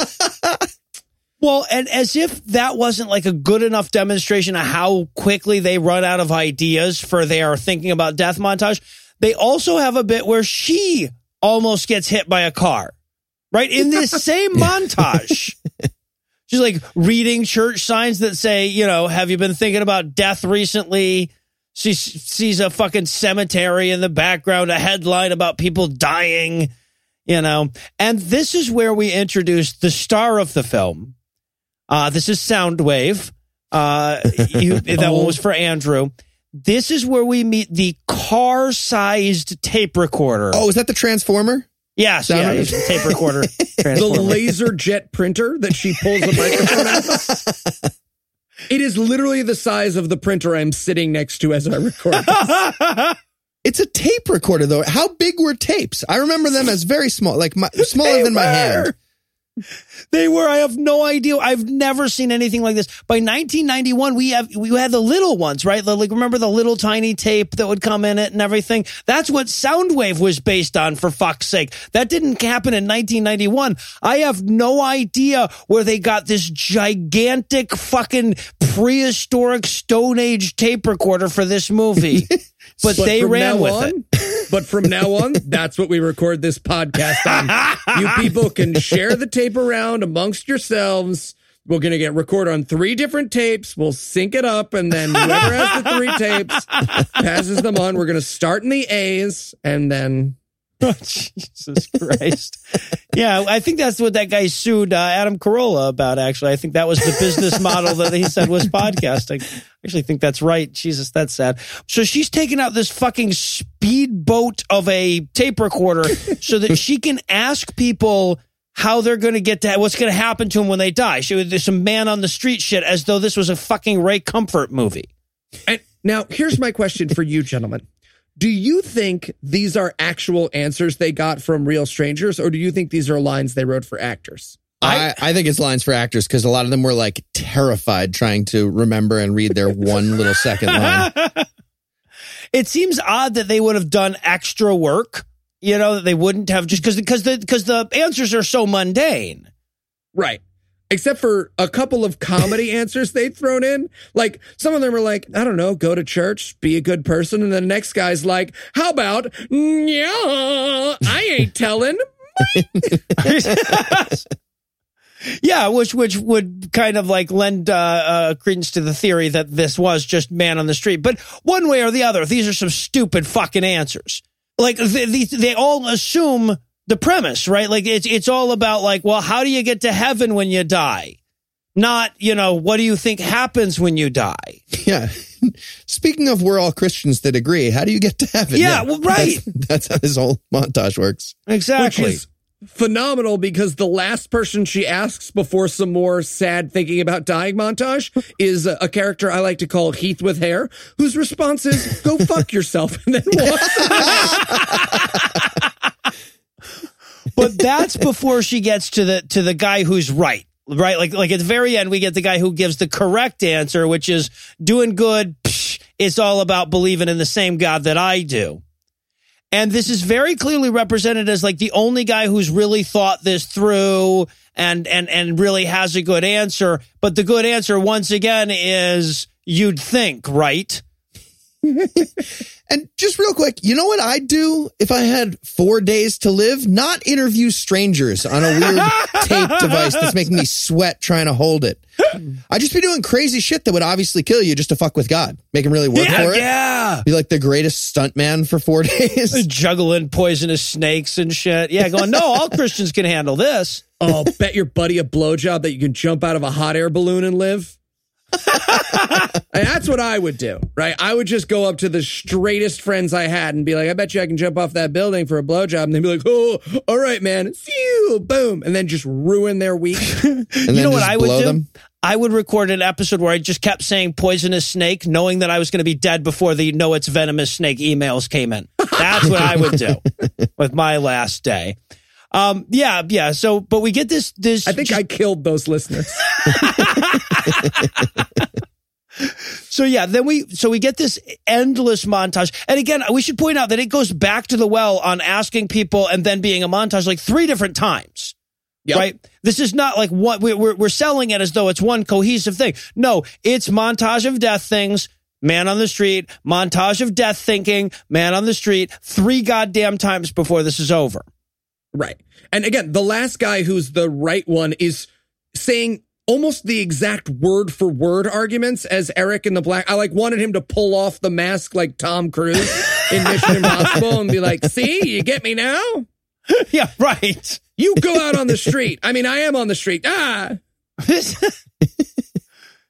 [SPEAKER 2] Well, and as if that wasn't like a good enough demonstration of how quickly they run out of ideas for their thinking about death montage, they also have a bit where she almost gets hit by a car, right? In this [LAUGHS] same montage. [LAUGHS] She's like reading church signs that say, you know, have you been thinking about death recently? She sees a fucking cemetery in the background, a headline about people dying, you know. And this is where we introduce the star of the film. Uh, this is Soundwave. Uh, [LAUGHS] you, that one was for Andrew. This is where we meet the car-sized tape recorder.
[SPEAKER 1] Oh, is that the transformer?
[SPEAKER 2] yes,
[SPEAKER 1] Sound-
[SPEAKER 2] yeah, it's a tape recorder. [LAUGHS]
[SPEAKER 3] the laser jet printer that she pulls the microphone out of. [LAUGHS] It is literally the size of the printer I'm sitting next to as I record. [LAUGHS]
[SPEAKER 1] It's a tape recorder, though. How big were tapes? I remember them as very small, like my, smaller than my hand.
[SPEAKER 2] They were. I have no idea. I've never seen anything like this. By 1991, we have we had the little ones, right? Like remember the little tiny tape that would come in it and everything. That's what Soundwave was based on. For fuck's sake, that didn't happen in 1991. I have no idea where they got this gigantic fucking prehistoric Stone Age tape recorder for this movie, [LAUGHS] but, they ran with
[SPEAKER 3] on,
[SPEAKER 2] it. [LAUGHS]
[SPEAKER 3] But from now on, that's what we record this podcast on. you people can share the tape around amongst yourselves. We're going to get record on three different tapes. We'll sync it up, and then whoever has the three tapes passes them on. We're going to start in the A's, and then [LAUGHS]
[SPEAKER 2] Jesus Christ. yeah, I think that's what that guy sued uh, Adam Carolla about, actually. I think that was the business model that he said was podcasting. I actually think that's right. Jesus, that's sad. So she's taking out this fucking speedboat of a tape recorder so that she can ask people how they're going to get to what's going to happen to them when they die. She was some man on the street shit as though this was a fucking Ray Comfort movie.
[SPEAKER 3] And now, here's my question for you, gentlemen. Do you think these are actual answers they got from real strangers, or do you think these are lines they wrote for actors?
[SPEAKER 1] I, I think it's lines for actors because a lot of them were like terrified trying to remember and read their one little second line. [LAUGHS]
[SPEAKER 2] it seems odd that they would have done extra work. You know that they wouldn't have just because because the because the answers are so mundane.
[SPEAKER 3] Right. Except for a couple of comedy [LAUGHS] answers they'd thrown in. Like some of them are like, I don't know, go to church, be a good person. And the next guy's like, how about, yeah, I ain't telling. [LAUGHS]
[SPEAKER 2] Yeah, which which would kind of like lend uh, uh, credence to the theory that this was just man on the street. But one way or the other, these are some stupid fucking answers. Like they, they, they all assume the premise, right? Like it's it's all about like, well, how do you get to heaven when you die? Not, you know, what do you think happens when you die?
[SPEAKER 1] Yeah. [LAUGHS] Speaking of, we're all Christians that agree. How do you get to heaven?
[SPEAKER 2] Yeah, well, right.
[SPEAKER 1] That's, that's how this whole montage works.
[SPEAKER 2] Exactly.
[SPEAKER 3] Which is phenomenal because the last person she asks before some more sad thinking about dying montage [LAUGHS] is a, a character I like to call Heath with hair, whose response is "Go fuck [LAUGHS] yourself," and then walks.
[SPEAKER 2] But that's [LAUGHS] before she gets to the to the guy who's right right? Like like at the very end we get the guy who gives the correct answer which is doing good psh, it's all about believing in the same god that i do. And this is very clearly represented as like the only guy who's really thought this through and and and really has a good answer. But the good answer once again is you'd think right [LAUGHS]
[SPEAKER 1] And just real quick, you know what I'd do if I had four days to live? Not interview strangers on a weird [LAUGHS] tape device that's making me sweat trying to hold it. I'd just be doing crazy shit that would obviously kill you just to fuck with God. Make him really work for it.
[SPEAKER 2] yeah
[SPEAKER 1] Be like the greatest stunt man for four [LAUGHS] days.
[SPEAKER 2] juggling poisonous snakes and shit yeah going no all christians can handle this
[SPEAKER 3] oh, bet your buddy a blowjob that you can jump out of a hot air balloon and live. And that's what I would do, right? I would just go up to the straightest friends I had and be like, I bet you I can jump off that building for a blowjob. And they'd be like, oh, all right, man. Phew, boom. And then just ruin their week. [LAUGHS]
[SPEAKER 2] You know what I would do?
[SPEAKER 1] them.
[SPEAKER 2] I would record an episode where I just kept saying poisonous snake, knowing that I was going to be dead before the no, it's venomous snake emails came in. That's what I would do [LAUGHS] with my last day. Um, yeah, yeah. So, but we get this, this,
[SPEAKER 3] I think I killed those listeners. [LAUGHS]
[SPEAKER 2] so yeah, then we, so we get this endless montage. And again, we should point out that it goes back to the well on asking people and then being a montage like three different times.
[SPEAKER 3] Yep.
[SPEAKER 2] Right. This is not like what we're, we're, we're selling it as though it's one cohesive thing. No, it's montage of death things. Man on the street, montage of death thinking, man on the street, three goddamn times before this is over.
[SPEAKER 3] Right. And again, the last guy who's the right one is saying almost the exact word for word arguments as Eric in the Black. I like wanted him to pull off the mask like Tom Cruise in Mission Impossible and be like, see, you get me now? [LAUGHS]
[SPEAKER 2] yeah, right.
[SPEAKER 3] You go out on the street. I mean, I am on the street. Ah. [LAUGHS]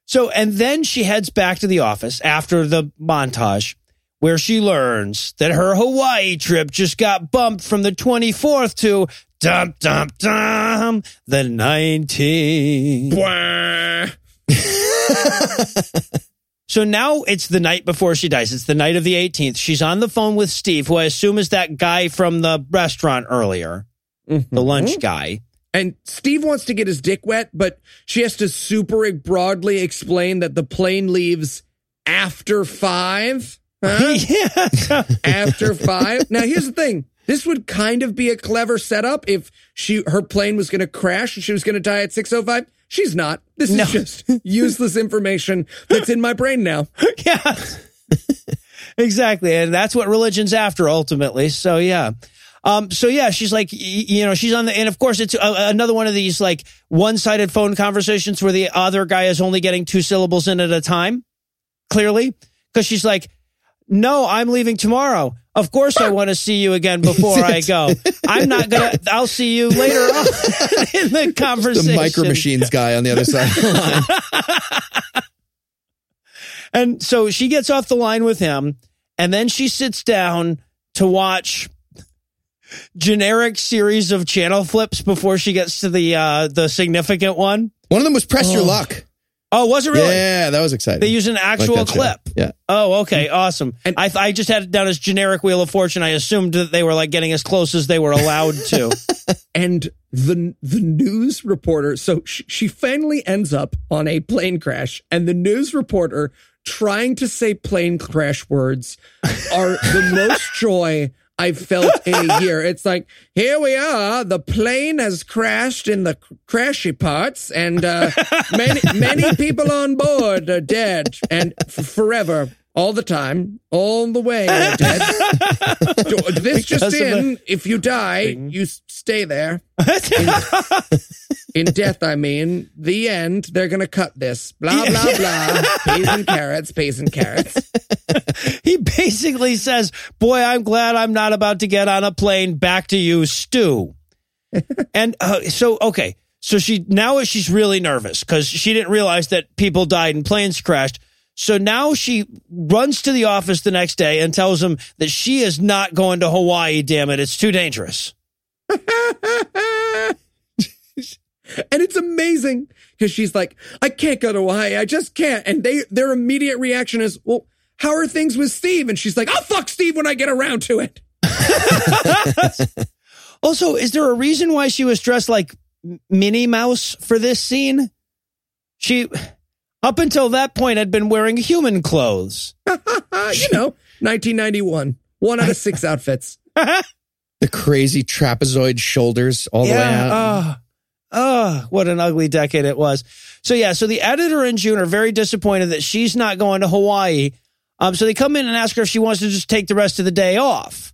[SPEAKER 2] so, and then she heads back to the office after the montage where she learns that her Hawaii trip just got bumped from the 24th to dum dum dum the 19th. [LAUGHS] So now it's the night before she dies. It's the night of the 18th. She's on the phone with Steve, who I assume is that guy from the restaurant earlier, the mm-hmm. lunch guy.
[SPEAKER 3] And Steve wants to get his dick wet, but she has to super broadly explain that the plane leaves after five. Huh? [LAUGHS]
[SPEAKER 2] yeah.
[SPEAKER 3] after five. Now, here's the thing. This would kind of be a clever setup if she her plane was going to crash and she was going to die at 6:05. She's not. This
[SPEAKER 2] No.
[SPEAKER 3] is just [LAUGHS] useless information that's in my brain now. [LAUGHS]
[SPEAKER 2] yeah. exactly. And that's what religion's after ultimately. So yeah. Um, so yeah, she's like, you know, she's on the, and of course it's a, another one of these like one-sided phone conversations where the other guy is only getting two syllables in at a time, clearly. Cause she's like, no, I'm leaving tomorrow. Of course I want to see you again before I go. [LAUGHS] I'm not gonna, I'll see you later on [LAUGHS] in the [LAUGHS] conversation.
[SPEAKER 1] The micro machines guy on the other side of the line.
[SPEAKER 2] And so she gets off the line with him, and then she sits down to watch generic series of channel flips before she gets to the uh the significant one.
[SPEAKER 1] One of them was Press Your Luck.
[SPEAKER 2] Oh, was it really?
[SPEAKER 1] Yeah, that was exciting.
[SPEAKER 2] They used an
[SPEAKER 1] Like
[SPEAKER 2] actual
[SPEAKER 1] show.
[SPEAKER 2] clip.
[SPEAKER 1] Yeah.
[SPEAKER 2] Oh, okay, awesome.
[SPEAKER 3] And-
[SPEAKER 2] I I just had it down as generic Wheel of Fortune. I assumed that they were like getting as close as they were allowed to. [LAUGHS]
[SPEAKER 3] And the the news reporter, so she, she finally ends up on a plane crash, and the news reporter trying to say plane crash words are the [LAUGHS] most joy I've felt in a [LAUGHS] year. It's like, here we are, the plane has crashed in the crashy parts, and uh, [LAUGHS] many many people on board are dead and f- forever. All the time, all the way, dead. [LAUGHS] this just
[SPEAKER 2] Because of
[SPEAKER 3] in: if you die, you stay there. In death, I mean, the end. They're gonna cut this. Blah blah blah. peas and carrots. Peas and carrots. [LAUGHS]
[SPEAKER 2] he basically says, "Boy, I'm glad I'm not about to get on a plane back to you, Stu." [LAUGHS] and uh, so, okay, so she now she's really nervous because she didn't realize that people died and planes crashed. So now she runs to the office the next day and tells him that she is not going to Hawaii. Damn it, it's too dangerous. [LAUGHS]
[SPEAKER 3] And it's amazing because she's like, I can't go to Hawaii. I just can't. And they, their immediate reaction is, well, how are things with Steve? And she's like, I'll fuck Steve when I get around to it. [LAUGHS]
[SPEAKER 2] also, is there a reason why she was dressed like Minnie Mouse for this scene? She, up until that point, had been wearing human clothes. [LAUGHS]
[SPEAKER 3] you know, 1991, one out of six outfits. [LAUGHS]
[SPEAKER 1] the crazy trapezoid shoulders all the way out.
[SPEAKER 2] Oh, oh, what an ugly decade it was. So yeah, so the editor and June are very disappointed that she's not going to Hawaii. Um, so they come in and ask her if she wants to just take the rest of the day off.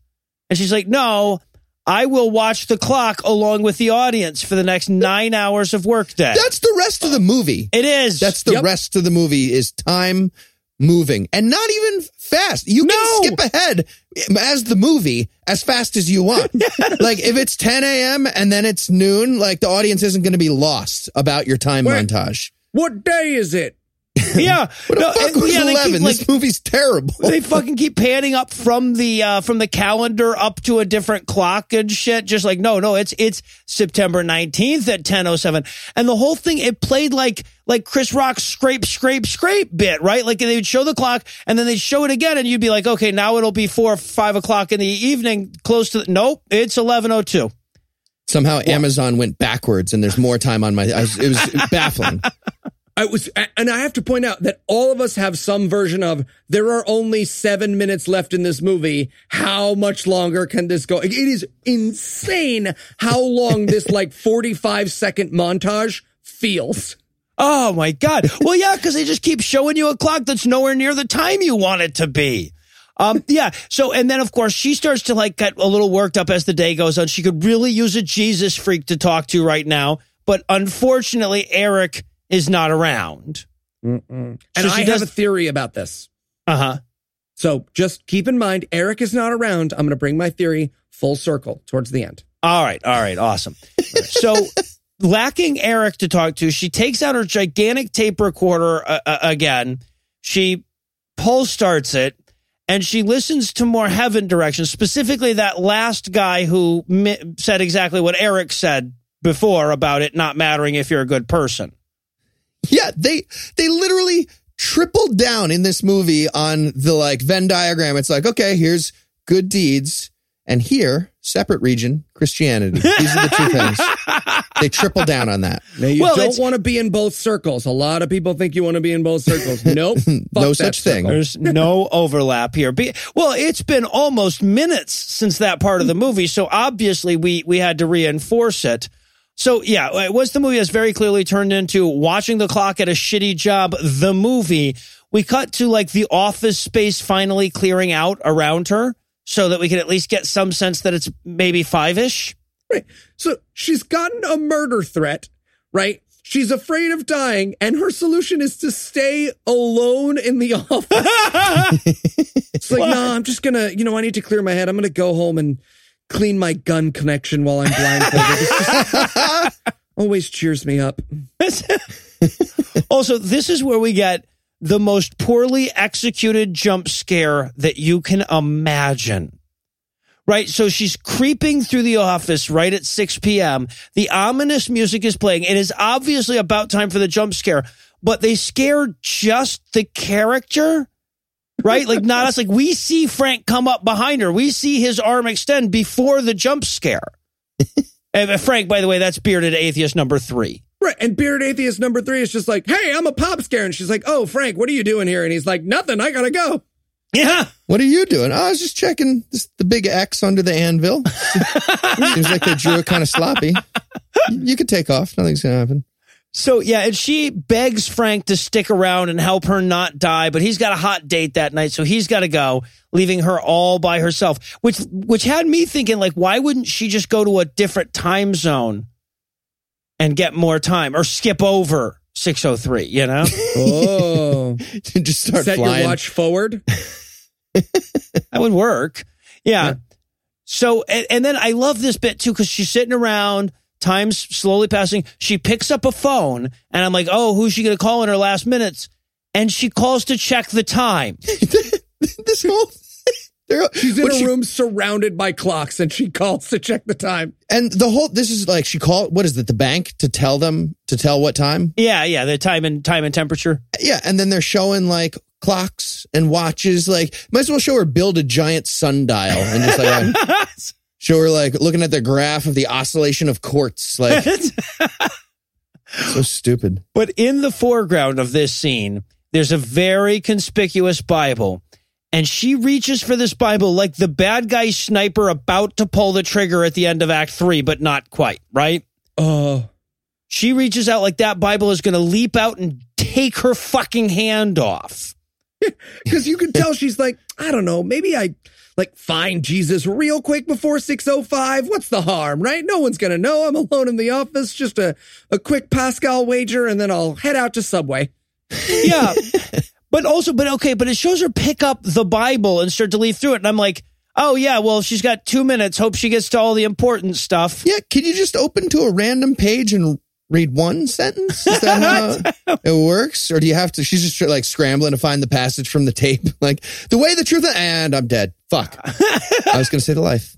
[SPEAKER 2] And she's like, no, I will watch the clock along with the audience for the next nine hours of workday.
[SPEAKER 1] That's the rest of the movie.
[SPEAKER 2] It is.
[SPEAKER 1] That's the
[SPEAKER 3] Yep.
[SPEAKER 1] rest of the movie is time moving and not even fast. You can
[SPEAKER 2] No.
[SPEAKER 1] skip ahead as the movie as fast as you want. [LAUGHS] Like if it's 10 a.m. and then it's noon, like the audience isn't going to be lost about your time
[SPEAKER 3] Wait.
[SPEAKER 1] montage.
[SPEAKER 3] What day is it?
[SPEAKER 2] Yeah. [LAUGHS]
[SPEAKER 1] What the
[SPEAKER 2] No,
[SPEAKER 1] fuck was
[SPEAKER 2] yeah,
[SPEAKER 1] 11?
[SPEAKER 2] keep, like,
[SPEAKER 1] this movie's terrible.
[SPEAKER 2] they [LAUGHS] fucking keep panning up from the uh from the calendar up to a different clock and shit just like no no it's it's september 19th at 1007 and the whole thing it played like like chris rock's scrape scrape scrape bit right like they would show the clock and then they'd show it again and you'd be like okay now it'll be four or five o'clock in the evening close to the, nope it's 1102
[SPEAKER 1] Somehow Amazon went backwards and there's more time on my. I was, it was [LAUGHS] baffling.
[SPEAKER 3] I was, and I have to point out that all of us have some version of there are only seven minutes left in this movie. How much longer can this go? It is insane how long this [LAUGHS] like 45 second montage feels.
[SPEAKER 2] Oh my God. Well, yeah, because they just keep showing you a clock that's nowhere near the time you want it to be. Um, yeah. So, and then of course she starts to like get a little worked up as the day goes on. She could really use a Jesus freak to talk to right now, but unfortunately, Eric is not around.
[SPEAKER 3] And
[SPEAKER 2] So she
[SPEAKER 3] I
[SPEAKER 2] does-
[SPEAKER 3] have a theory about this.
[SPEAKER 2] Uh huh.
[SPEAKER 3] So just keep in mind, Eric is not around. I'm going to bring my theory full circle towards the end.
[SPEAKER 2] All right. All right. Awesome. So, [LAUGHS] lacking Eric to talk to, she takes out her gigantic tape recorder uh, uh, again. She pull starts it and she listens to more heaven directions, specifically that last guy who mi- said exactly what Eric said before about it not mattering if you're a good person.
[SPEAKER 1] Yeah, they they literally tripled down in this movie on the like Venn diagram. It's like, okay, here's good deeds, and here, separate region, Christianity. These are the two things. [LAUGHS] They triple down on that.
[SPEAKER 3] Now, you
[SPEAKER 2] Well,
[SPEAKER 3] don't want to be in both circles. A lot of people think you want to be in both circles. [LAUGHS] Nope.
[SPEAKER 1] No
[SPEAKER 3] that
[SPEAKER 1] such thing.
[SPEAKER 2] There's no [LAUGHS] overlap here. Be- Well, it's been almost minutes since that part of the movie, so obviously we we had to reinforce it. So yeah, it was the movie has very clearly turned into watching the clock at a shitty job, the movie, we cut to like the office space finally clearing out around her so that we can at least get some sense that it's maybe five ish.
[SPEAKER 3] Right. So she's gotten a murder threat, right? She's afraid of dying, and her solution is to stay alone in the [LAUGHS] office. [LAUGHS] it's like, no, I'm just gonna, you know, I need to clear my head. I'm gonna go home and clean my gun connection while I'm blindfolded. [LAUGHS] Always cheers me up. [LAUGHS]
[SPEAKER 2] also, this is where we get the most poorly executed jump scare that you can imagine. Right. So she's creeping through the office right at 6 p.m. The ominous music is playing. It is obviously about time for the jump scare, but they scare just the character. Right. Like not us. Like we see Frank come up behind her. We see his arm extend before the jump scare. [LAUGHS] and uh, Frank, by the way, that's bearded atheist number three.
[SPEAKER 3] Right. And Bearded Atheist number three is just like, hey, I'm a pop scare. And she's like, oh, Frank, what are you doing here? And he's like, nothing. I gotta go.
[SPEAKER 2] Yeah.
[SPEAKER 1] What are you doing? Oh, I was just checking this, the big X under the anvil. [LAUGHS] Seems like they drew it kind of sloppy. You could take off. Nothing's gonna happen.
[SPEAKER 2] So yeah, and she begs Frank to stick around and help her not die, but he's got a hot date that night, so he's got to go, leaving her all by herself. Which which had me thinking, like, why wouldn't she just go to a different time zone and get more time or skip over 603, you know?
[SPEAKER 3] Oh, [LAUGHS]
[SPEAKER 1] just start
[SPEAKER 3] set
[SPEAKER 1] flying.
[SPEAKER 3] your watch forward. [LAUGHS]
[SPEAKER 2] that would work. Yeah.
[SPEAKER 3] Yeah.
[SPEAKER 2] So, and, and then I love this bit too because she's sitting around, time's slowly passing. She picks up a phone, and I'm like, oh, who's she going to call in her last minutes? And she calls to check the time. [LAUGHS]
[SPEAKER 1] this whole.
[SPEAKER 3] She's in
[SPEAKER 1] when
[SPEAKER 3] a
[SPEAKER 1] she-
[SPEAKER 3] room surrounded by clocks, and she calls to check the time.
[SPEAKER 1] and the whole. This is like she called. What is it? The bank to tell them to tell what time.
[SPEAKER 2] Yeah, yeah, the time and time and temperature.
[SPEAKER 1] Yeah, and then they're showing like clocks and watches. Like, might as well show her build a giant sundial and just like [LAUGHS] uh, we're like looking at the graph of the oscillation of quartz. Like, [LAUGHS] so stupid.
[SPEAKER 2] But in the foreground of this scene, there's a very conspicuous Bible. And she reaches for this Bible like the bad guy sniper about to pull the trigger at the end of Act Three, but not quite, right?
[SPEAKER 3] Oh,
[SPEAKER 2] She reaches out like that Bible is going to leap out and take her fucking hand off. [LAUGHS]
[SPEAKER 3] because you can tell she's like, I don't know, maybe I like find Jesus real quick before 605. What's the harm, right? No one's gonna know. I'm alone in the office. Just a, a quick Pascal wager, and then I'll head out to Subway. [LAUGHS]
[SPEAKER 2] Yeah. but also, but okay, but it shows her pick up the Bible and start to leaf through it. And I'm like, oh, yeah, well, she's got two minutes. Hope she gets to all the important stuff.
[SPEAKER 1] Yeah, can you just open to a random page and read one sentence? Is that how [LAUGHS] it works? Or do you have to? She's just like scrambling to find the passage from the tape. [LAUGHS] Like the way, the truth, and I'm dead. Fuck. [LAUGHS] I was going to say the life.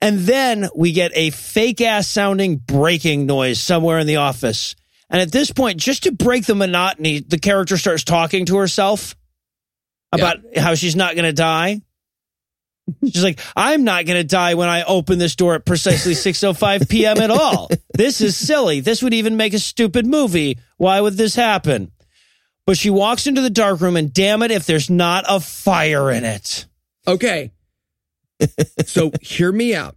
[SPEAKER 2] And then we get a fake ass sounding breaking noise somewhere in the office. And at this point, just to break the monotony, the character starts talking to herself about how she's not going to die. She's like, I'm not going to die when I open this door at precisely [LAUGHS] 6:05 p.m. at all. This is silly. This would even make a stupid movie. Why would this happen? But she walks into the dark room and damn it if there's not a fire in it.
[SPEAKER 3] Okay. [LAUGHS] so hear me out.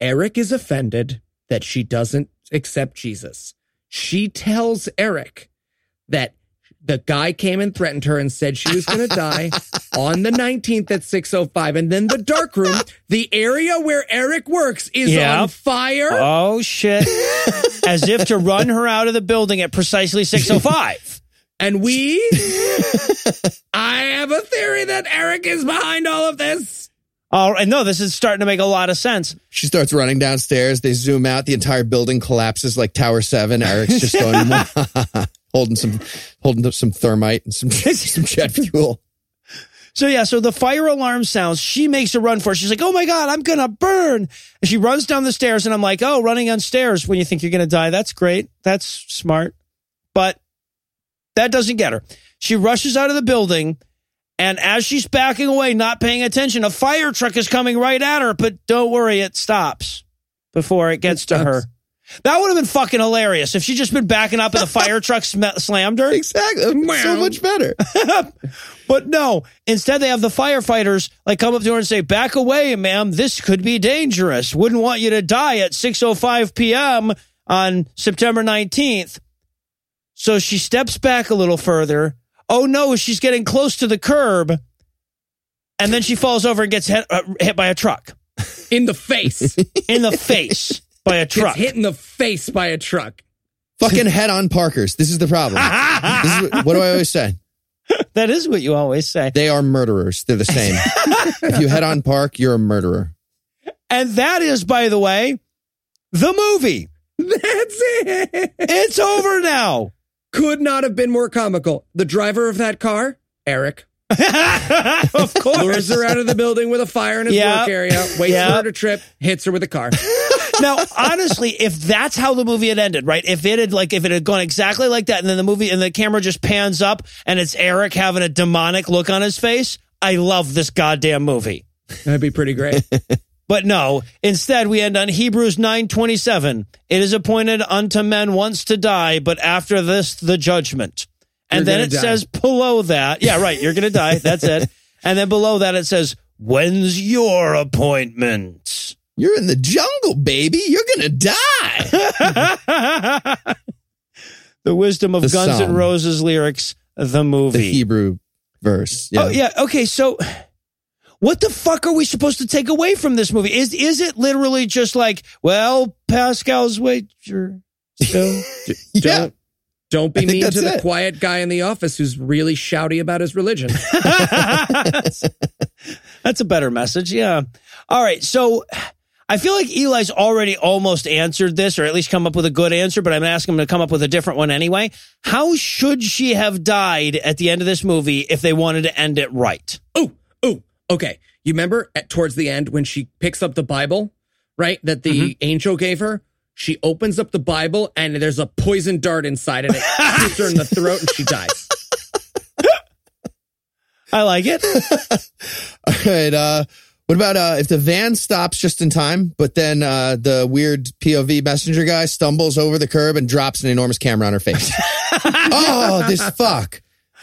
[SPEAKER 3] Eric is offended that she doesn't accept Jesus. She tells Eric that the guy came and threatened her and said she was going [LAUGHS] to die on the 19th at 605 and then the dark room the area where eric works is
[SPEAKER 2] Yeah.
[SPEAKER 3] on fire
[SPEAKER 2] Oh shit. As if to run her out of the building at precisely 6:05.
[SPEAKER 3] and we i have a theory that eric is behind all of this
[SPEAKER 2] Oh, and no, this is starting to make a lot of sense.
[SPEAKER 1] She starts running downstairs. They zoom out. The entire building collapses like Tower Seven. Eric's just going, [LAUGHS] holding some, holding some thermite and some [LAUGHS] some jet fuel.
[SPEAKER 2] So yeah, so the fire alarm sounds. She makes a run for it. She's like, "Oh my god, I'm gonna burn!" And she runs down the stairs, and I'm like, "Oh, running on stairs when you think you're gonna die. That's great. That's smart." But that doesn't get her. She rushes out of the building, and as she's backing away, not paying attention, a fire truck is coming right at her. But don't worry, it stops before it gets to her. That would have been fucking hilarious if she just been backing up and the fire [LAUGHS] truck sm- slammed her.
[SPEAKER 1] Exactly. So much better. [LAUGHS]
[SPEAKER 2] But no, instead they have the firefighters like come up to her and say, "Back away, ma'am. This could be dangerous. Wouldn't want you to die at 6:05 p.m. on September 19th." So she steps back a little further. Oh no, she's getting close to the curb. And then she falls over and gets hit, uh, hit by a truck
[SPEAKER 3] in the face [LAUGHS]
[SPEAKER 2] in the face by a
[SPEAKER 3] gets
[SPEAKER 2] truck.
[SPEAKER 3] hit in the face by a truck
[SPEAKER 1] Fucking head on Parkers. This is the problem. This is what, what do I always say?
[SPEAKER 2] that is what you always say.
[SPEAKER 1] They are murderers. They're the same. [LAUGHS] if you head on Park, you're a murderer.
[SPEAKER 2] And that is, by the way, the movie.
[SPEAKER 3] that's it
[SPEAKER 2] It's over now.
[SPEAKER 3] could not have been more comical the driver of that car eric [LAUGHS]
[SPEAKER 2] of course.
[SPEAKER 3] lures her out of the building with a fire in his
[SPEAKER 2] Yep.
[SPEAKER 3] work area, waits
[SPEAKER 2] Yep.
[SPEAKER 3] for her to trip, hits her with a car. [LAUGHS]
[SPEAKER 2] now, honestly, if that's how the movie had ended, right? If it had like if it had gone exactly like that, and then the movie and the camera just pans up and it's Eric having a demonic look on his face, I love this goddamn movie.
[SPEAKER 3] That'd be pretty great. [LAUGHS]
[SPEAKER 2] But no, instead we end on Hebrews 9:27. It is appointed unto men once to die, but after this the judgment. And
[SPEAKER 3] You're
[SPEAKER 2] then it
[SPEAKER 3] die.
[SPEAKER 2] says below that, yeah, right, you're going to die. That's it. [LAUGHS] And then below that it says, "When's your appointment?"
[SPEAKER 1] You're in the jungle, baby. You're gonna die. [LAUGHS]
[SPEAKER 2] the wisdom of
[SPEAKER 1] The
[SPEAKER 2] Guns N' Roses lyrics, the movie. The.
[SPEAKER 1] Hebrew verse.
[SPEAKER 2] Oh yeah, okay. So what the fuck are we supposed to take away from this movie? Is is it literally just like, well, Pascal's wager still? [LAUGHS]
[SPEAKER 1] Yeah.
[SPEAKER 3] Don't don't be mean to the
[SPEAKER 1] it.
[SPEAKER 3] quiet guy in the office who's really shouty about his religion. [LAUGHS]
[SPEAKER 2] That's a better message. Yeah. All right. So I feel like Eli's already almost answered this, or at least come up with a good answer, but I'm asking him to come up with a different one anyway. How should she have died at the end of this movie if they wanted to end it right?
[SPEAKER 3] oh, oh, okay. You remember at towards the end when she picks up the Bible, right? That the
[SPEAKER 2] Mm-hmm.
[SPEAKER 3] angel gave her. She opens up the Bible and there's a poison dart inside and it [LAUGHS] shoots her in the throat and she dies. [LAUGHS]
[SPEAKER 2] I like it. [LAUGHS]
[SPEAKER 1] All right. Uh, what about uh, if the van stops just in time, but then uh, the weird POV messenger guy stumbles over the curb and drops an enormous camera on her face? [LAUGHS] oh, this fuck!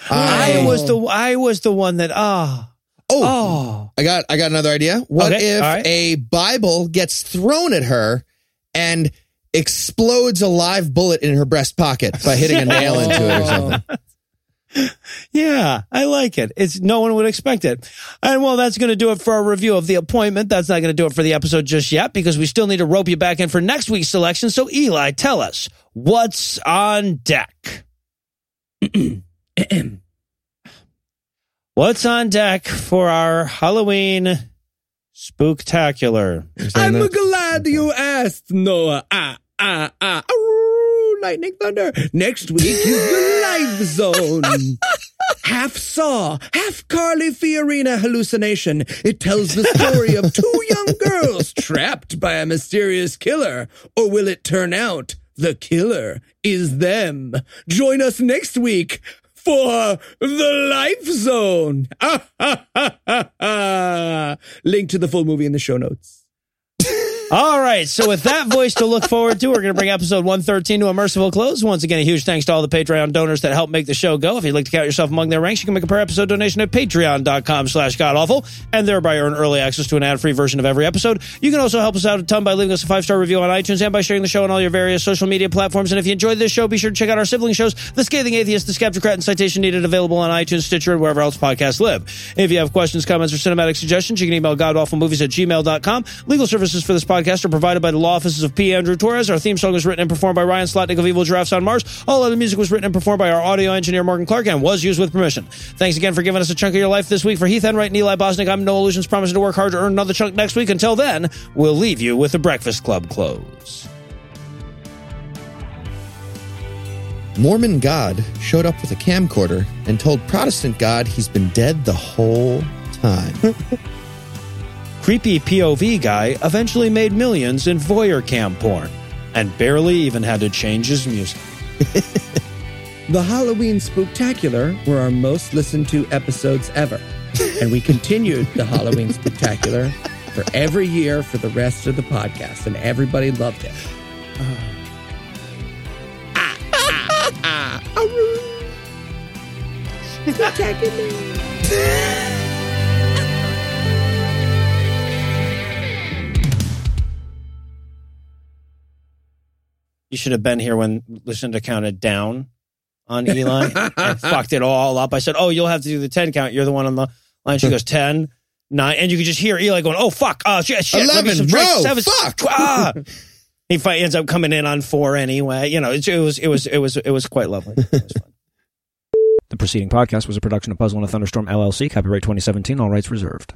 [SPEAKER 2] I
[SPEAKER 1] I,
[SPEAKER 2] was the I was the one that ah
[SPEAKER 1] oh,
[SPEAKER 2] oh
[SPEAKER 1] I got I got another idea. What
[SPEAKER 2] Okay,
[SPEAKER 1] if
[SPEAKER 2] right.
[SPEAKER 1] a Bible gets thrown at her and explodes a live bullet in her breast pocket by hitting a nail into it or [LAUGHS] something? [LAUGHS]
[SPEAKER 2] Yeah, I like it. It's no one would expect it. And well, that's going to do it for our review of the appointment. That's not going to do it for the episode just yet because we still need to rope you back in for next week's selection. So Eli, tell us what's on deck. [CLEARS THROAT] what's on deck for our Halloween spooktacular?
[SPEAKER 3] I'm glad you asked, Noah. Ah, ah, ah. Lightning thunder. Next week is the live zone. [LAUGHS] half Saw, half Carly Fiorina hallucination. It tells the story of two young girls trapped by a mysterious killer. Or will it turn out the killer is them? Join us next week for the Life Zone. [LAUGHS] Link to the full movie in the show notes.
[SPEAKER 2] All right. So with that voice to look forward to, we're going to bring episode 113 to a merciful close. Once again, a huge thanks to all the Patreon donors that help make the show go. If you'd like to count yourself among their ranks, you can make a per episode donation at patreon.com slash godawful and thereby earn early access to an ad-free version of every episode. You can also help us out a ton by leaving us a five-star review on iTunes and by sharing the show on all your various social media platforms. And if you enjoyed this show, be sure to check out our sibling shows, The Scathing Atheist, The Skeptocrat, and Citation Needed, available on iTunes, Stitcher, and wherever else podcasts live. If you have questions, comments, or cinematic suggestions, you can email godawfulmovies at gmail.com. Legal services for this podcast are provided by the law offices of P. Andrew Torres. Our theme song was written and performed by Ryan Slotnick of Evil Giraffes on Mars. All other music was written and performed by our audio engineer, Morgan Clark, and was used with permission. Thanks again for giving us a chunk of your life this week. For Heath Enright and Eli Bosnick, I'm Noah Lugeons, promising to work hard to earn another chunk next week. Until then, we'll leave you with the Breakfast Club close.
[SPEAKER 1] Mormon God showed up with a camcorder and told Protestant God he's been dead the whole time. [LAUGHS]
[SPEAKER 2] Creepy POV guy eventually made millions in voyeur cam porn and barely even had to change his music. [LAUGHS]
[SPEAKER 3] The Halloween Spooktacular were our most listened to episodes ever. [LAUGHS] And we continued the Halloween Spooktacular for every year for the rest of the podcast, and everybody loved it. Ah, ah, ah, ah. Spooktacular. [LAUGHS]
[SPEAKER 2] You should have been here when Lucinda counted down on Eli and [LAUGHS] fucked it all up. I said, Oh, you'll have to do the 10 count. You're the one on the line. She [LAUGHS] goes, 10, 9. And you could just hear Eli going, Oh, fuck. Oh, shit. shit. Let me
[SPEAKER 1] 11, bro,
[SPEAKER 2] seven.
[SPEAKER 1] fuck.
[SPEAKER 2] Ah. [LAUGHS] He fi- ends up coming in on four anyway. You know, it, it was, it was, it was, it was quite lovely. It was fun. The preceding podcast was a production of Puzzle and a Thunderstorm LLC, copyright 2017, all rights reserved.